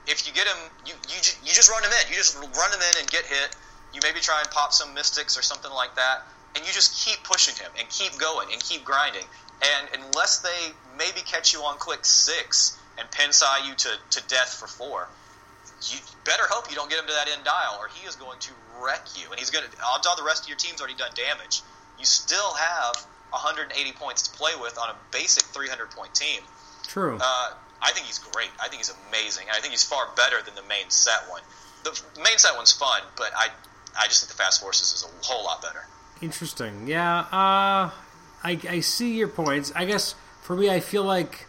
if you get him, you you, you just run him in. You just run him in and get hit. You maybe try and pop some mystics or something like that, and you just keep pushing him and keep going and keep grinding. And unless they maybe catch you on click six and pinsai you to, to death for four, you better hope you don't get him to that end dial, or he is going to wreck you. And he's going to. Odds are the rest of your team's already done damage. You still have 180 points to play with on a basic 300 point team. True. Uh, I think he's great. I think he's amazing. And I think he's far better than the main set one. The main set one's fun, but I I just think the Fast Forces is a whole lot better. Interesting. Yeah. Uh, I, I see your points. I guess for me, I feel like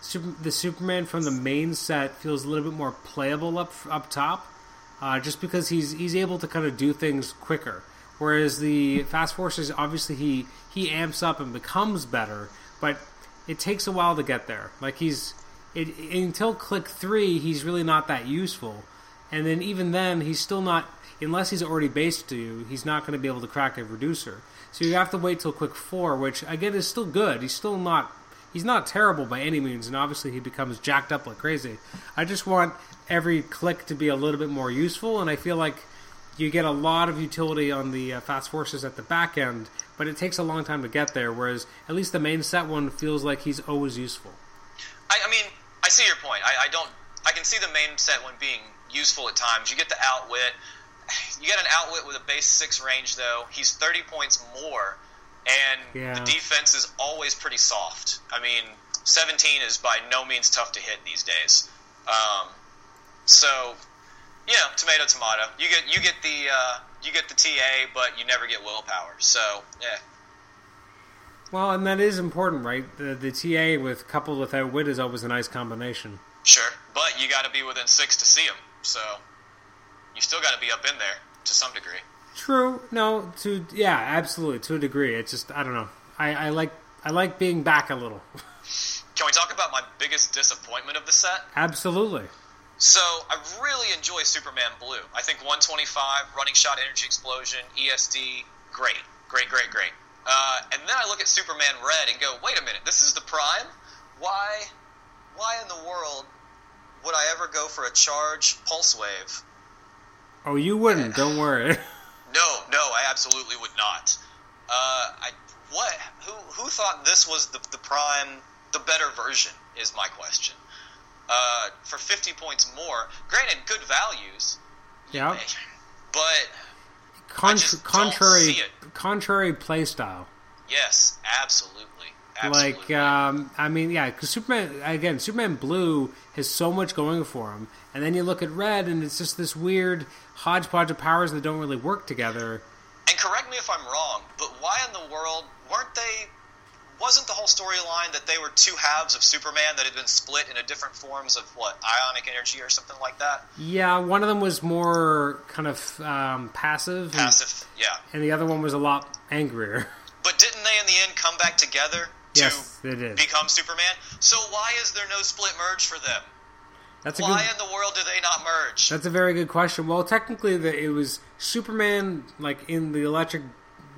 Super, the Superman from the main set feels a little bit more playable up up top, uh, just because he's he's able to kind of do things quicker. Whereas the Fast Forces, obviously, he he amps up and becomes better, but it takes a while to get there. Like he's it, until click three, he's really not that useful, and then even then, he's still not unless he's already based to you. He's not going to be able to crack a reducer. So you have to wait till quick four, which again is still good. He's still not he's not terrible by any means, and obviously he becomes jacked up like crazy. I just want every click to be a little bit more useful, and I feel like you get a lot of utility on the uh, fast forces at the back end, but it takes a long time to get there. Whereas at least the main set one feels like he's always useful. I, I mean, I see your point. I, I don't. I can see the main set one being useful at times. You get the outwit. You get an outwit with a base six range, though. He's thirty points more, and Yeah. the defense is always pretty soft. I mean, seventeen is by no means tough to hit these days. Um, so, you know, tomato tomato. You get you get the uh, you get the TA, but you never get willpower. So, yeah. Well, and that is important, right? The, the TA with coupled with outwit is always a nice combination. Sure, but you got to be within six to see him. So you still got to be up in there to some degree. True. No. To yeah, absolutely. To a degree, it's just I don't know. I, I like I like being back a little. Can we talk about my biggest disappointment of the set? absolutely. So I really enjoy Superman Blue. I think 125, running shot, energy explosion, ESD, great, Great, great, great. Uh, and then I look at Superman Red and go, wait a minute, this is the Prime? Why, why in the world would I ever go for a charge pulse wave? Oh, you wouldn't. Don't worry. No, no, I absolutely would not. Uh, I what? Who who thought this was the the prime, the better version? Is my question. Uh, for fifty points more, granted, good values. Yeah. But Con- contrary, contrary play style. yes, absolutely, absolutely. Like, um, I mean, yeah, because Superman again, Superman Blue has so much going for him, and then you look at Red, and it's just this weird hodgepodge of powers that don't really work together. and correct me if I'm wrong, but why in the world weren't they? Wasn't the whole storyline that they were two halves of Superman that had been split into different forms of what ionic energy or something like that? Yeah, one of them was more kind of um, passive, and, Passive, yeah. and the other one was a lot angrier. But didn't they in the end come back together to yes, they did. become Superman? So why is there no split merge for them? That's a Why good. in the world do they not merge? That's a very good question. Well, technically, the, it was Superman, like in the electric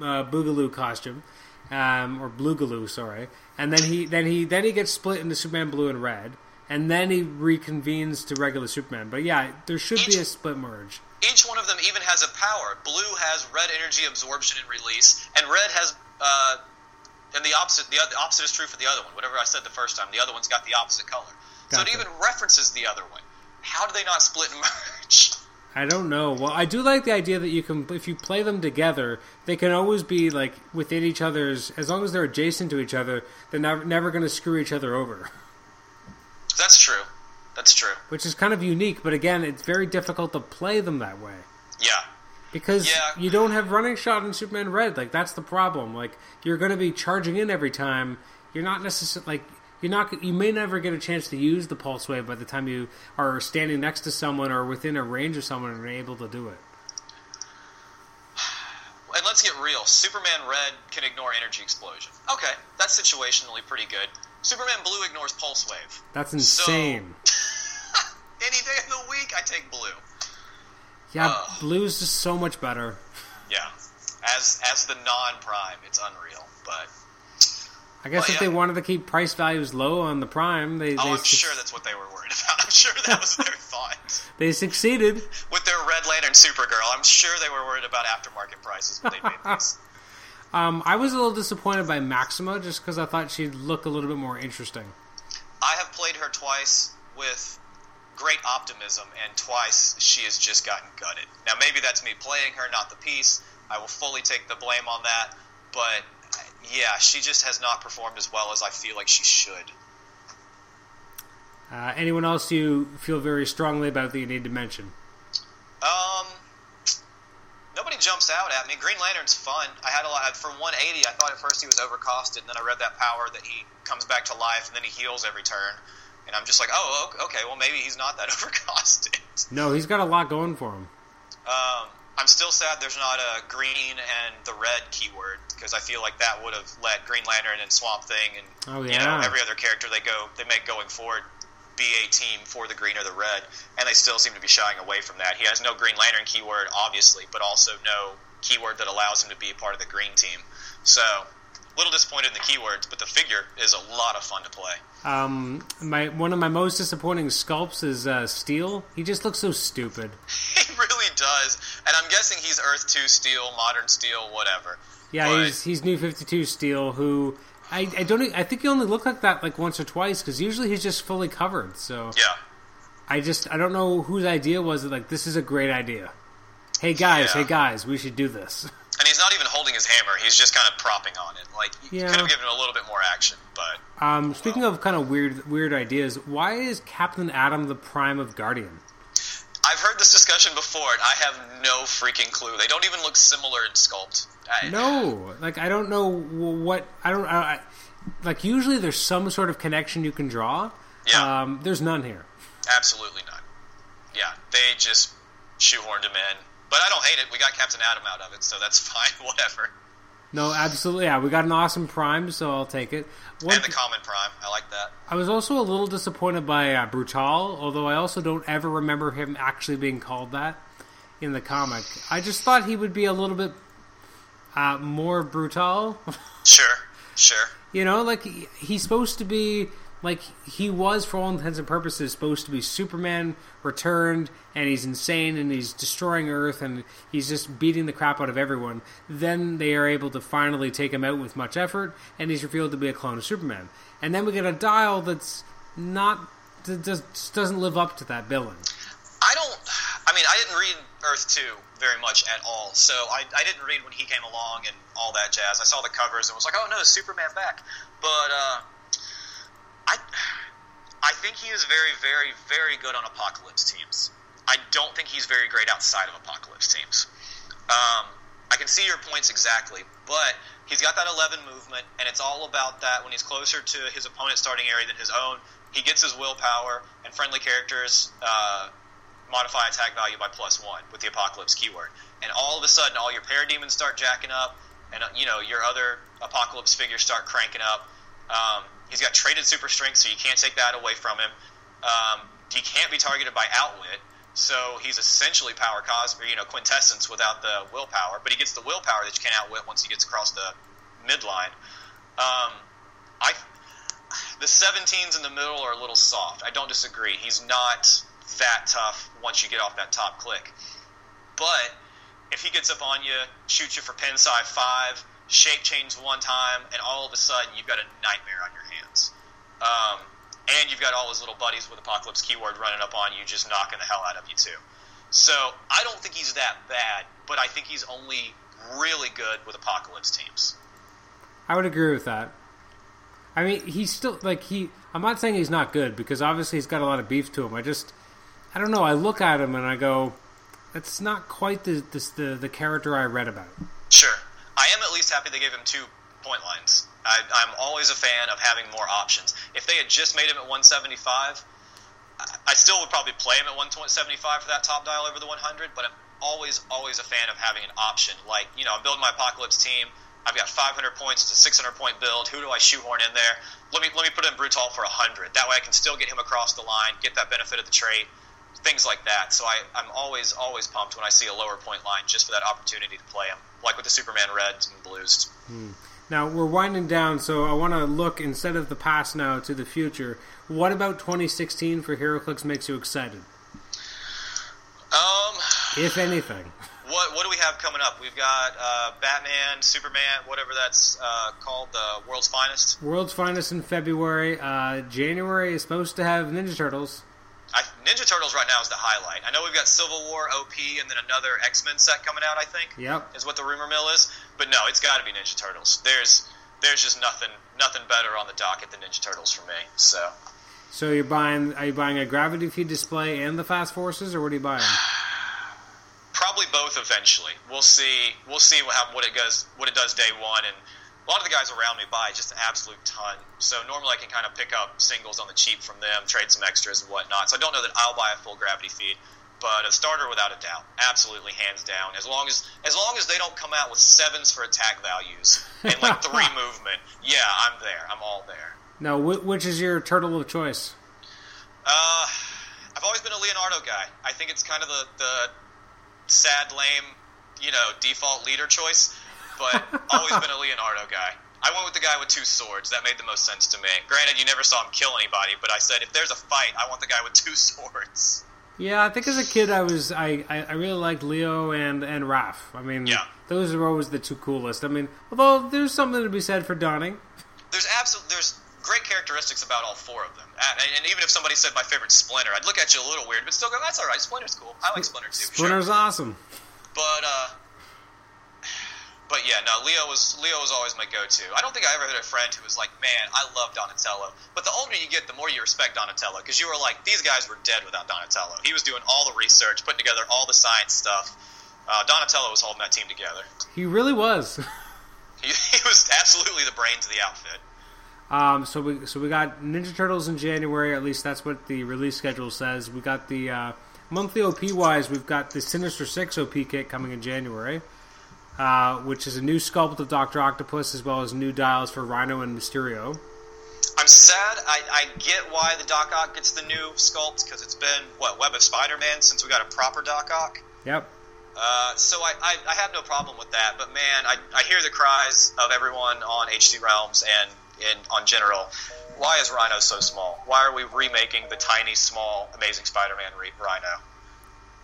uh, boogaloo costume, um, or bluegaloo, sorry, and then he then he then he gets split into Superman Blue and Red, and then he reconvenes to regular Superman. But yeah, there should be a split merge. Each one of them even has a power. Blue has red energy absorption and release, and red has. Uh, and the opposite, the, the opposite is true for the other one. Whatever I said the first time, the other one's got the opposite color. So it even references the other one. How do they not split and merge? I don't know. Well, I do like the idea that you can, if you play them together, they can always be like within each other's. As long as they're adjacent to each other, they're never, never going to screw each other over. That's true. That's true. Which is kind of unique, but again, it's very difficult to play them that way. Yeah. Because Yeah. you don't have running shot in Superman Red. Like that's the problem. Like you're going to be charging in every time. You're not necessarily like you're not. You may never get a chance to use the pulse wave by the time you are standing next to someone or within a range of someone and are able to do it. And let's get real. Superman Red can ignore energy explosion. Okay, that's situationally pretty good. Superman Blue ignores pulse wave. That's insane. Any day of the week, I take Blue. yeah, Ugh. blue's just so much better. Yeah. As as the non-prime, it's unreal. But I guess Well, if yeah. they wanted to keep price values low on the Prime, they oh, they, I'm suc- sure that's what they were worried about. I'm sure that was their thought they succeeded. with their Red Lantern Supergirl. I'm sure they were worried about aftermarket prices when they made these. Um, I was a little disappointed by Maxima just because I thought she'd look a little bit more interesting. I have played her twice with great optimism, and twice she has just gotten gutted. Now, maybe that's me playing her, not the piece. I will fully take the blame on that. But yeah, she just has not performed as well as I feel like she should. Uh, anyone else you feel very strongly about that you need to mention? Um, nobody jumps out at me. Green Lantern's fun. I had a lot for 180. I thought at first he was overcosted, and then I read that power that he comes back to life, and then he heals every turn. And I'm just like, oh, okay, well maybe he's not that overcosted. No, he's got a lot going for him. Um, I'm still sad there's not a green and the red keyword because I feel like that would have let Green Lantern and Swamp Thing and Oh, you know every other character they go they make going forward be a team for the green or the red, and they still seem to be shying away from that. He has no Green Lantern keyword, obviously, but also no keyword that allows him to be a part of the green team. So, little disappointed in the keywords, but the figure is a lot of fun to play. Um, my one of my most disappointing sculpts is uh, Steel. He just looks so stupid. He really does, and I'm guessing he's Earth Two Steel, Modern Steel, whatever. Yeah, But- he's he's New Fifty Two Steel. Who I, I don't I think he only looked like that like once or twice because usually he's just fully covered. So Yeah. I just I don't know whose idea was it. Like this is a great idea. Hey guys, Yeah. hey guys, we should do this. And he's not even holding his hammer; he's just kind of propping on it. Like you Yeah. could have given him a little bit more action, but Um, speaking of kind of weird weird ideas, why is Captain Atom the prime of Guardian? I've heard this discussion before, and I have no freaking clue. They don't even look similar in sculpt. I, No, like I don't know what I don't. I, I- like usually there's some sort of connection you can draw. Yeah. Um, there's none here. absolutely not. Yeah, they just shoehorned him in. But I don't hate it. We got Captain Atom out of it, so that's fine. Whatever. No, absolutely. Yeah, we got an awesome prime, so I'll take it. One, And the Common Prime, I like that. I was also a little disappointed by uh, Brutal, although I also don't ever remember him actually being called that in the comic. I just thought he would be a little bit uh, more brutal. Sure, sure. you know, like he, he's supposed to be like he was for all intents and purposes supposed to be Superman returned, and he's insane and he's destroying Earth and he's just beating the crap out of everyone. Then they are able to finally take him out with much effort, and he's revealed to be a clone of Superman. And then we get a dial that's not that just doesn't live up to that billing. I don't. I mean, I didn't read Earth Two very much at all, so I, I didn't read when he came along and all that jazz. I saw the covers and was like, oh no, Superman back. But uh, I I think he is very, very, very good on Apokolips teams. I don't think he's very great outside of Apokolips teams. Um, I can see your points exactly, but he's got that 11 movement, and it's all about that when he's closer to his opponent's starting area than his own. He gets his willpower, and friendly characters uh, modify attack value by plus one with the Apokolips keyword. And all of a sudden, all your parademons start jacking up, and uh, you know your other Apokolips figures start cranking up. Um, he's got traded super strength, so you can't take that away from him. Um, he can't be targeted by outwit, so he's essentially power cos, or, you know, quintessence without the willpower. But he gets the willpower that you can't outwit once he gets across the midline. Um, I the 17s in the middle are a little soft. I don't disagree. He's not that tough once you get off that top click. But if he gets up on you, shoots you for pin side five, shape change one time, and all of a sudden you've got a nightmare on your hands. Um, and you've got all his little buddies with Apokolips keyword running up on you, just knocking the hell out of you too. So I don't think he's that bad, but I think he's only really good with Apokolips teams. I would agree with that. I mean, he's still like he. I'm not saying he's not good because obviously he's got a lot of beef to him. I just, I don't know. I look at him and I go, that's not quite the the the, the character I read about. Sure, I am at least happy they gave him two point lines. I, I'm always a fan of having more options. If they had just made him at 175, I still would probably play him at 175 for that top dial over the 100. But I'm always always a fan of having an option. Like you know, I'm building my Apokolips team. I've got 500 points. It's a 600 point build. Who do I shoehorn in there? Let me let me put in Brutal for 100. That way I can still get him across the line, get that benefit of the trait, things like that. So I, I'm always always pumped when I see a lower point line just for that opportunity to play them, like with the Superman Reds and Blues. Now we're winding down, so I want to look instead of the past now to the future. What about 2016 for HeroClix makes you excited, Um, if anything? what what do we have coming up? We've got uh, Batman, Superman, whatever that's uh, called, the World's Finest. World's Finest in February. Uh, January is supposed to have Ninja Turtles. I, Ninja Turtles right now is the highlight. I know we've got Civil War, OP, and then another X Men set coming out. I think. Yep. Is what the rumor mill is. But no, it's got to be Ninja Turtles. There's there's just nothing nothing better on the docket than Ninja Turtles for me. So So you're buying? Are you buying a gravity feed display and the fast forces, or what are you buying? probably both eventually. We'll see. We'll see what, how, what it does. What it does day one, and a lot of the guys around me buy just an absolute ton. So normally I can kind of pick up singles on the cheap from them, trade some extras and whatnot. So I don't know that I'll buy a full gravity feed, but a starter without a doubt, absolutely hands down. As long as as long as they don't come out with sevens for attack values and like three movement, yeah, I'm there. I'm all there. Now, which is your turtle of choice? Uh, I've always been a Leonardo guy. I think it's kind of the, the sad, lame, you know, default leader choice, but always been a Leonardo guy. I went with the guy with two swords. That made the most sense to me. Granted, you never saw him kill anybody, but I said if there's a fight, I want the guy with two swords. Yeah, I think as a kid I was I, I, really liked Leo and and Raph. I mean, Yeah. those are always the two coolest. I mean, although there's something to be said for Donning. There's absolute there's great characteristics about all four of them. And, and even if somebody said my favorite Splinter, I'd look at you a little weird, but still go, that's all right. Splinter's cool. I like Splinter too. Splinter's Sure. awesome. But uh, but yeah, no. Leo was Leo was always my go-to. I don't think I ever had a friend who was like, "Man, I love Donatello." But the older you get, the more you respect Donatello because you were like, "These guys were dead without Donatello." He was doing all the research, putting together all the science stuff. Uh, Donatello was holding that team together. He really was. He, he was absolutely the brains of the outfit. Um, so we so we got Ninja Turtles in January. At least that's what the release schedule says. We got the uh, monthly OP wise. We've got the Sinister Six OP kit coming in January, uh, which is a new sculpt of Doctor Octopus as well as new dials for Rhino and Mysterio. I'm sad. I, I get why the Doc Ock gets the new sculpt because it's been what Web of Spider-Man since we got a proper Doc Ock. Yep. Uh, so I, I, I have no problem with that, but man, I, I hear the cries of everyone on HC Realms and in on general. Why is Rhino so small? Why are we remaking the tiny, small, Amazing Spider-Man re- Rhino?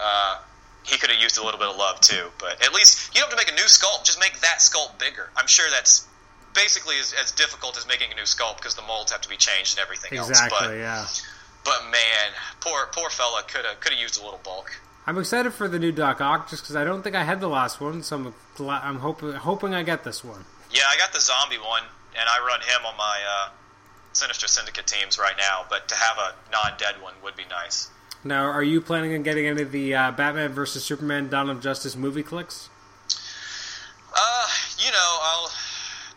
Uh, he could have used a little bit of love too, but at least you don't have to make a new sculpt. Just make that sculpt bigger. I'm sure that's basically as, as difficult as making a new sculpt because the molds have to be changed and everything Exactly. else. But yeah. but man, poor poor fella could have could have used a little bulk. I'm excited for the new Doc Ock just because I don't think I had the last one, so I'm gla- I'm hoping hoping I get this one. Yeah, I got the zombie one, and I run him on my uh, Sinister Syndicate teams right now. But to have a non-dead one would be nice. Now, are you planning on getting any of the uh, Batman versus Superman Dawn of Justice movie clicks? Uh, you know, I'll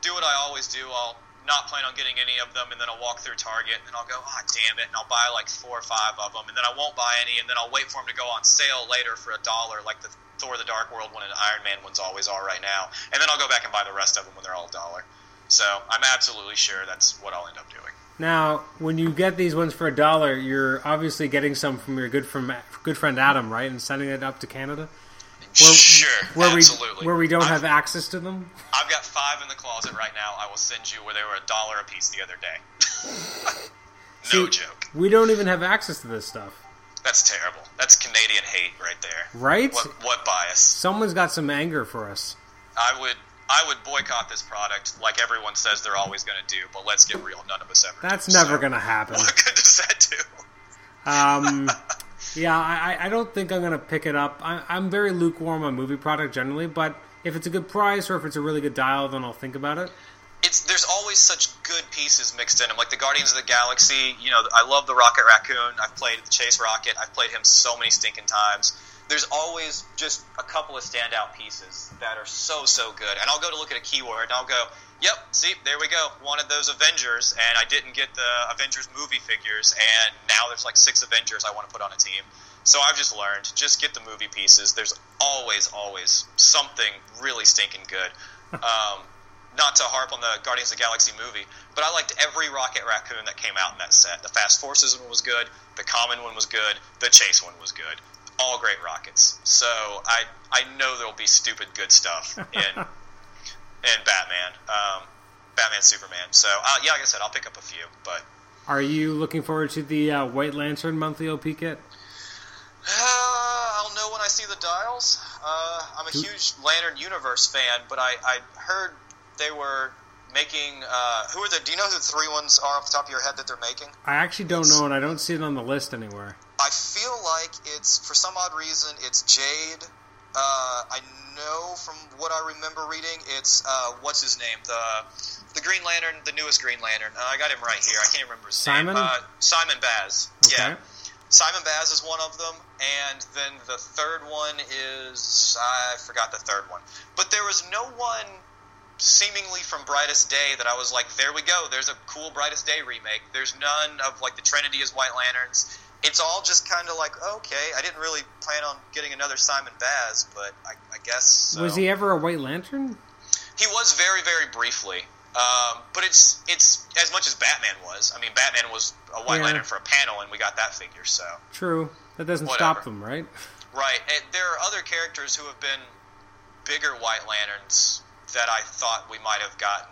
do what I always do. I'll not plan on getting any of them, and then I'll walk through Target, and I'll go, ah, damn it, and I'll buy like four or five of them, and then I won't buy any, and then I'll wait for them to go on sale later for a dollar, like the Thor: The Dark World one and Iron Man ones always are right now, and then I'll go back and buy the rest of them when they're all a dollar. So I'm absolutely sure that's what I'll end up doing. Now, when you get these ones for a dollar, you're obviously getting some from your good from good friend Adam, right, and sending it up to Canada, Where- sure, where absolutely. we where we don't I've- have access to them. I've got five in the closet right now. I will send you where they were a dollar a piece the other day. no See, joke. We don't even have access to this stuff, That's terrible. That's Canadian hate right there. right? What what bias? Someone's got some anger for us. I would I would boycott this product like everyone says they're always going to do. But let's get real. None of us ever. That's do, never so going to happen. What good does that do? Um, yeah, I, I don't think I'm going to pick it up. I, I'm very lukewarm on movie product generally, but if it's a good price or if it's a really good dial, then I'll think about it. it's there's always such good pieces mixed in them. Like the Guardians of the Galaxy, you know, I love the Rocket Raccoon. I've played the Chase Rocket. I've played him so many stinking times. There's always just a couple of standout pieces that are so so good. And I'll go to look at a keyword and I'll go, "Yep, see, there we go. One of those Avengers and I didn't get the Avengers movie figures and now there's like six Avengers I want to put on a team." So I've just learned, just get the movie pieces. There's always always something really stinking good. Um, not to harp on the Guardians of the Galaxy movie, but I liked every Rocket Raccoon that came out in that set. The Fast Forces one was good, the Common one was good, the Chase one was good. All great rockets. So I I know there'll be stupid good stuff in in Batman, um, Batman Superman. So uh, yeah, like I said, I'll pick up a few, but Are you looking forward to the uh, White Lantern monthly OP kit? Uh, I'll know when I see the dials. Uh, I'm a huge Lantern Universe fan, but I, I heard they were making. Uh, who are the? Do you know who the three ones are off the top of your head that they're making? I actually don't know, and I don't see it on the list anywhere. I feel like it's for some odd reason it's Jade. Uh, I know from what I remember reading, it's uh, what's his name the the Green Lantern, the newest Green Lantern. Uh, I got him right here. I can't remember his Simon? name. Uh, Simon Baz. Okay. Yeah. Simon Baz is one of them, and then the third one is I forgot the third one. But there was no one seemingly from Brightest Day that I was like, there we go. There's a cool Brightest Day remake. There's none of like the Trinity as White Lanterns. It's all just kind of like okay. I didn't really plan on getting another Simon Baz, but I, I guess so. Was he ever a White Lantern? He was very, very briefly. Um, but it's it's as much as Batman was. I mean, Batman was a White Yeah. Lantern for a panel, and we got that figure. So True. That doesn't Whatever. stop them, right? right, and there are other characters who have been bigger White Lanterns that I thought we might have gotten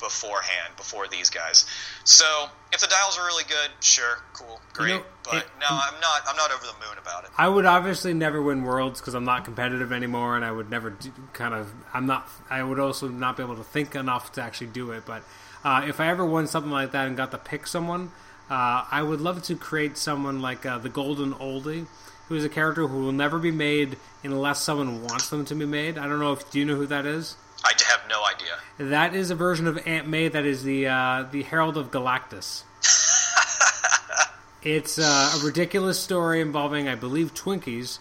beforehand, before these guys. So if the dials are really good, sure, cool, great. know, but it- no, I'm not. I'm not over the moon about it. I would obviously never win worlds because I'm not competitive anymore, and I would never do, kind of. I'm not. I would also not be able to think enough to actually do it. But uh, if I ever won something like that and got to pick someone, uh, I would love to create someone like uh, the Golden Oldie, who is a character who will never be made unless someone wants them to be made. I don't know if do you know who that is. I have no idea. That is a version of Aunt May that is the uh, the Herald of Galactus. it's uh, a ridiculous story involving, I believe, Twinkies,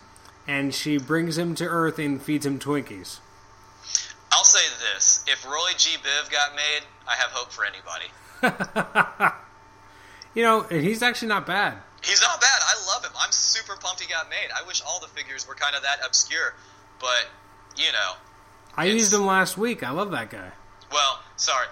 and she brings him to Earth and feeds him Twinkies. I'll say this: if Roy G. Biv got made, I have hope for anybody. You know, and he's actually not bad. He's not bad. I love him. I'm super pumped he got made. I wish all the figures were kind of that obscure, but you know, I It's- used him last week. I love that guy. well, sorry,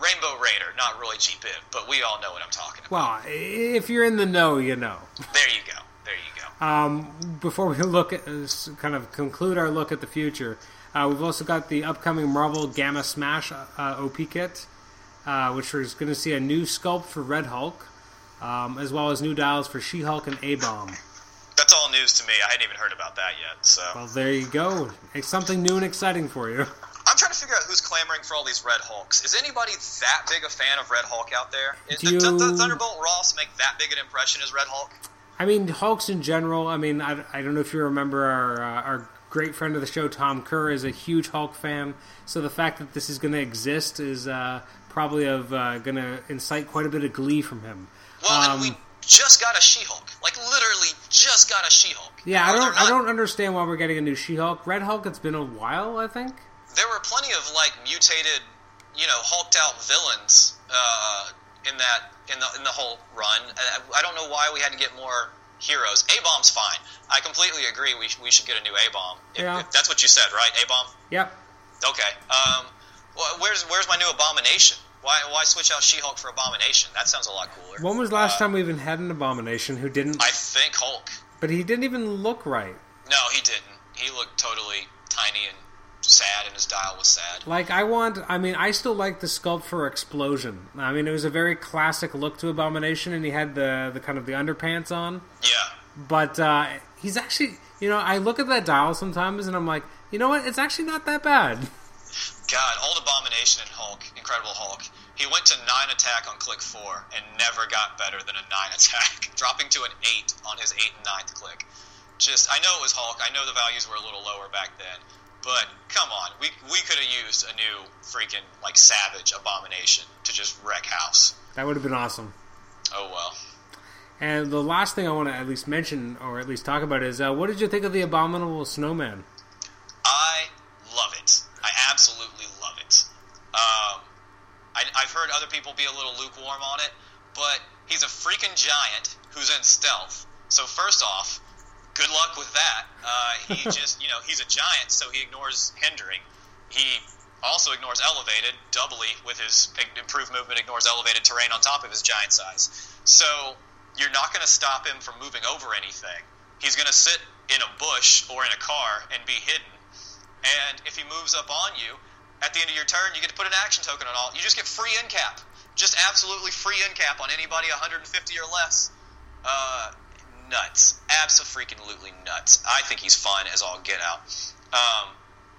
Rainbow Raider, not Roy G. Biv, but we all know what I'm talking about. Well, if you're in the know, you know. There you go. There you go. Um, before we look at uh, kind of conclude our look at the future, uh, we've also got the upcoming Marvel Gamma Smash uh, OP kit, uh, which is going to see a new sculpt for Red Hulk, um, as well as new dials for She Hulk and A Bomb. That's all news to me. I hadn't even heard about that yet. So Well, there you go. It's something new and exciting for you. I'm trying to figure out who's clamoring for all these Red Hulks. Is anybody that big a fan of Red Hulk out there? Do Does you- the Thunderbolt Ross make that big an impression as Red Hulk? I mean, Hulks in general. I mean, I, I don't know if you remember our uh, our great friend of the show, Tom Kerr, is a huge Hulk fan. So the fact that this is going to exist is uh, probably of uh, going to incite quite a bit of glee from him. Well, Um, and we just got a She-Hulk. Like literally, just got a She-Hulk. Yeah, I don't I don't understand why we're getting a new She-Hulk. Red Hulk, it's been a while, I think. There were plenty of like mutated, you know, hulked out villains uh, in that in the in the whole run. I don't know why we had to get more heroes. A bomb's fine. I completely agree. We, sh- we should get a new A bomb. Yeah. if that's what you said, right? A bomb. Yep. Okay. Um, wh- where's where's my new Abomination? Why why switch out She-Hulk for Abomination? That sounds a lot cooler. When was the last Uh, time we even had an Abomination who didn't? I think Hulk. but he didn't even look right. No, he didn't. He looked totally tiny and sad, and his dial was sad. Like I want, I mean, I still like the sculpt for Xplosion. I mean, it was a very classic look to Abomination, and he had the the kind of the underpants on. Yeah. But uh, he's actually, you know, I look at that dial sometimes, and I'm like, you know what? It's actually not that bad. God, old Abomination and Hulk, Incredible Hulk. He went to nine attack on click four and never got better than a nine attack, dropping to an eight on his eight and ninth click. Just, I know it was Hulk. I know the values were a little lower back then, but come on, we we could have used a new freaking like Savage Abomination to just wreck house. That would have been awesome. Oh well. And the last thing I want to at least mention, or at least talk about, is uh, what did you think of the Abominable Snowman? I love it. I absolutely love it. Um, I, I've heard other people be a little lukewarm on it, but he's a freaking giant who's in stealth. So first off, good luck with that. Uh, he just, you know, he's a giant, so he ignores hindering. He also ignores elevated, doubly with his improved movement, ignores elevated terrain on top of his giant size. So you're not going to stop him from moving over anything. He's going to sit in a bush or in a car and be hidden. And if he moves up on you, at the end of your turn, you get to put an action token on all. You just get free end cap. Just absolutely free end cap on anybody 150 or less. Uh, nuts. Absolutely freaking nuts. I think he's fun as all get out. Um,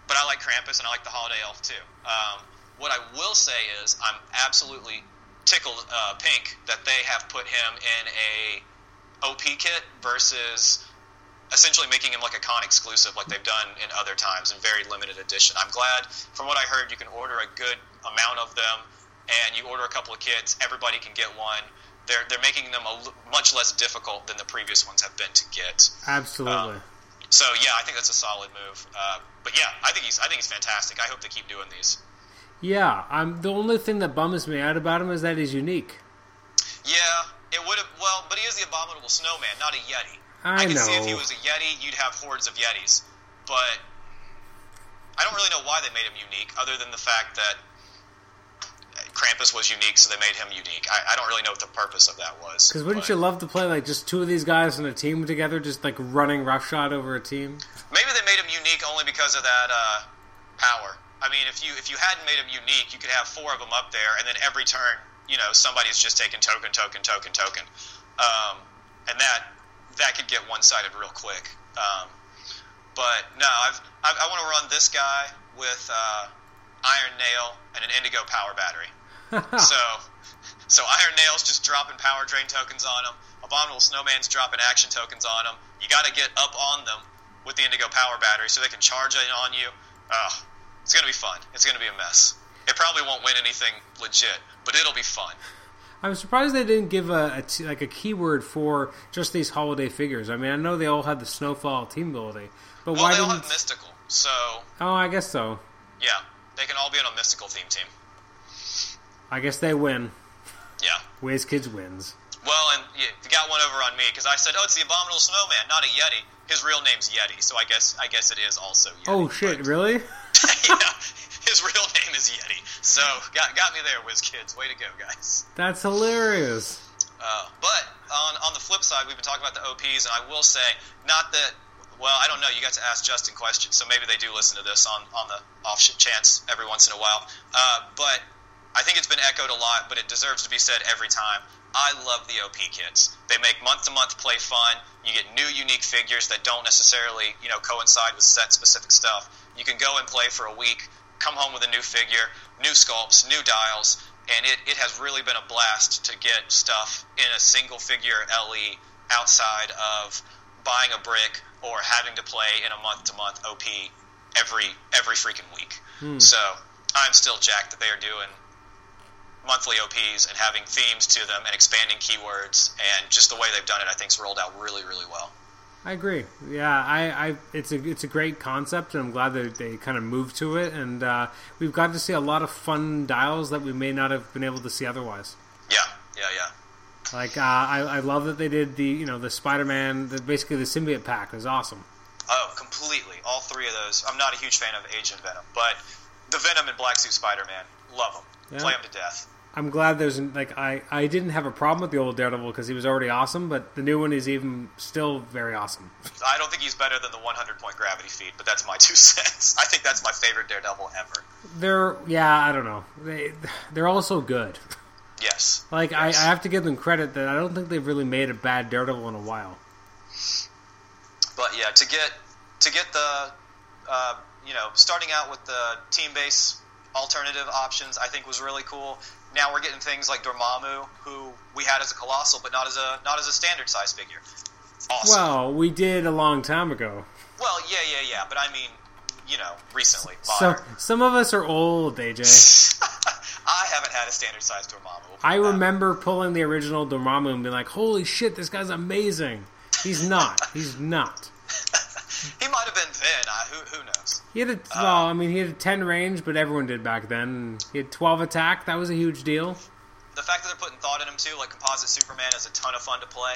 but I like Krampus and I like the Holiday Elf too. Um, what I will say is I'm absolutely tickled uh, pink that they have put him in a OP kit versus essentially making him like a con exclusive like they've done in other times in very limited edition. I'm glad from what I heard you can order a good amount of them and you order a couple of kits, everybody can get one. They're they're making them a l- much less difficult than the previous ones have been to get. Absolutely. Um, So yeah, I think that's a solid move. Uh, but yeah, I think he's I think he's fantastic. I hope they keep doing these. yeah, I'm the only thing that bums me out about him is that he's unique. Yeah, it would have. Well, but he is the abominable snowman, not a yeti. I I can know. see if he was a yeti, you'd have hordes of yetis. But I don't really know why they made him unique, other than the fact that Krampus was unique, so they made him unique. I, I don't really know what the purpose of that was. Because wouldn't but you love to play like just two of these guys in a team together, just like running roughshod over a team? Maybe they made him unique only because of that uh, power. I mean, if you if you hadn't made him unique, you could have four of them up there, and then every turn, you know, somebody's just taking token, token, token, token, um, and that that could get one sided real quick. Um, but no, I've, I've I want to run this guy with uh, Iron Nail and an Indigo Power Battery. so so Iron Nail's just dropping power drain tokens on them. Abominable Snowman's dropping action tokens on them. You got to get up on them with the Indigo Power Battery so they can charge it on you. Ugh, it's gonna be fun. It's gonna be a mess. It probably won't win anything legit, but it'll be fun. I'm surprised they didn't give a, a t- like a keyword for just these holiday figures. I mean, I know they all had the snowfall team ability, but Well, why they all didn't? have mystical, so oh, I guess so. yeah, they can all be on a mystical theme team. I guess they win. Yeah. WizKids wins. Well, and you you got one over on me because I said, "Oh, it's the Abominable Snowman, not a Yeti." His real name's Yeti, so I guess I guess it is also Yeti. Oh shit! but- Really? yeah, his real name is Yeti. So got got me there, WizKids. Way to go, guys. That's hilarious. Uh, but on on the flip side, we've been talking about the OPs, and I will say, not that. Well, I don't know. You got to ask Justin questions, so maybe they do listen to this on on the off chance every once in a while. Uh, but I think it's been echoed a lot, but it deserves to be said every time. I love the OP kits. They make month to month play fun. You get new unique figures that don't necessarily, you know, coincide with set specific stuff. You can go and play for a week, come home with a new figure, new sculpts, new dials, and it, it has really been a blast to get stuff in a single figure LE outside of buying a brick or having to play in a month to month OP every every freaking week. Hmm. So I'm still jacked that they are doing monthly OPs and having themes to them and expanding keywords and just the way they've done it, I think, has rolled out really, really well. I agree. Yeah, I, I, it's a it's a great concept, and I'm glad that they kind of moved to it. And uh, we've got to see a lot of fun dials that we may not have been able to see otherwise. Yeah, yeah, yeah. Like uh, I, I love that they did the you know the Spider-Man, the, basically the symbiote pack is awesome. Oh, completely. All three of those. I'm not a huge fan of Agent Venom, but the Venom and Black Suit Spider-Man, love them. Yeah. Play them to death. I'm glad there's like I I didn't have a problem with the old Daredevil because he was already awesome, but the new one is even still very awesome. I don't think he's better than the 100 point gravity feed, but that's my two cents. I think that's my favorite Daredevil ever. They're yeah, I don't know. They they're all so good. Yes. Like yes. I, I have to give them credit that I don't think they've really made a bad Daredevil in a while. But yeah, to get to get the uh, you know starting out with the team base alternative options, I think was really cool now we're getting things like Dormammu, who we had as a colossal, but not as a not as a standard size figure. Awesome. Well, we did a long time ago. Well, yeah, yeah, yeah, but I mean, you know, recently. So, some of us are old, AJ. I haven't had a standard size Dormammu. I remember pulling the original Dormammu and being like, "Holy shit, this guy's amazing." He's not. He's not. he might have been then. Uh, who who knows? He had a well, I mean, he had a ten range, but everyone did back then. He had twelve attack. That was a huge deal. The fact that they're putting thought in him too, like composite Superman, is a ton of fun to play.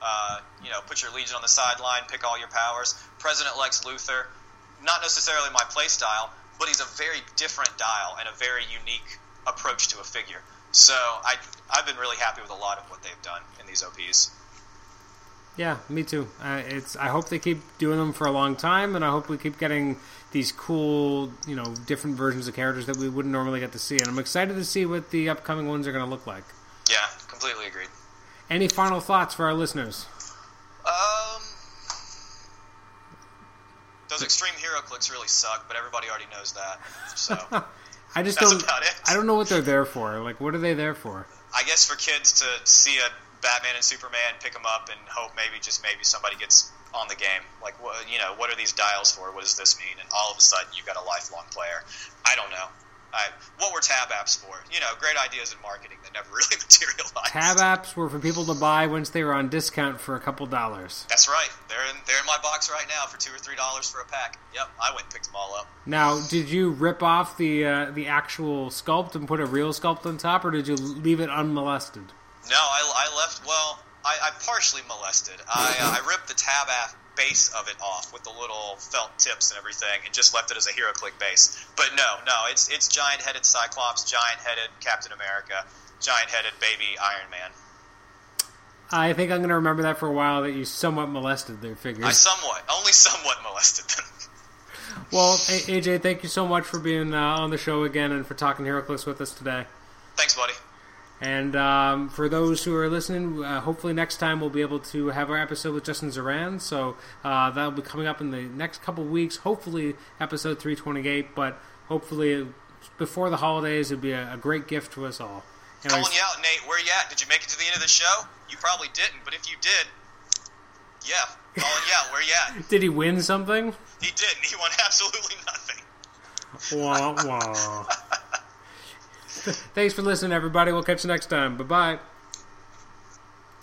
Uh, you know, put your Legion on the sideline, pick all your powers. President Lex Luthor, not necessarily my play style, but he's a very different dial and a very unique approach to a figure. So I I've been really happy with a lot of what they've done in these OPs. Yeah, me too. Uh, it's. I hope they keep doing them for a long time, and I hope we keep getting these cool, you know, different versions of characters that we wouldn't normally get to see. And I'm excited to see what the upcoming ones are going to look like. Yeah, completely agreed. Any final thoughts for our listeners? Um, those extreme HeroClix really suck, but everybody already knows that. So I just don't. I don't know what they're there for. Like, what are they there for? I guess for kids to see a Batman and Superman, pick them up, and hope maybe just maybe somebody gets on the game. Like, what, you know, what are these dials for? What does this mean? And all of a sudden, you've got a lifelong player. I don't know. I, what were tab apps for? You know, great ideas in marketing that never really materialized. Tab apps were for people to buy once they were on discount for a couple dollars. That's right. They're in they're in my box right now for two or three dollars for a pack. Yep, I went and picked them all up. Now, did you rip off the uh, the actual sculpt and put a real sculpt on top, or did you leave it unmolested? No, I, I left. Well, I, I partially molested. I, uh, I ripped the tab base of it off with the little felt tips and everything, and just left it as a HeroClix base. But no, no, it's it's giant headed Cyclops, giant headed Captain America, giant headed baby Iron Man. I think I'm going to remember that for a while. That you somewhat molested their figures. I somewhat, only somewhat molested them. well, AJ, thank you so much for being uh, on the show again and for talking HeroClix with us today. Thanks, buddy. And um, for those who are listening, uh, hopefully next time we'll be able to have our episode with Justin Ziran. So uh, that'll be coming up in the next couple weeks. Hopefully, episode 328. But hopefully, before the holidays, it'd be a, a great gift to us all. Anyways, Calling you out, Nate. Where you at? Did you make it to the end of the show? You probably didn't, but if you did, yeah, calling you out. Where you at? did he win something? He didn't. He won absolutely nothing. Wah wah. Thanks for listening, everybody. We'll catch you next time. Bye bye.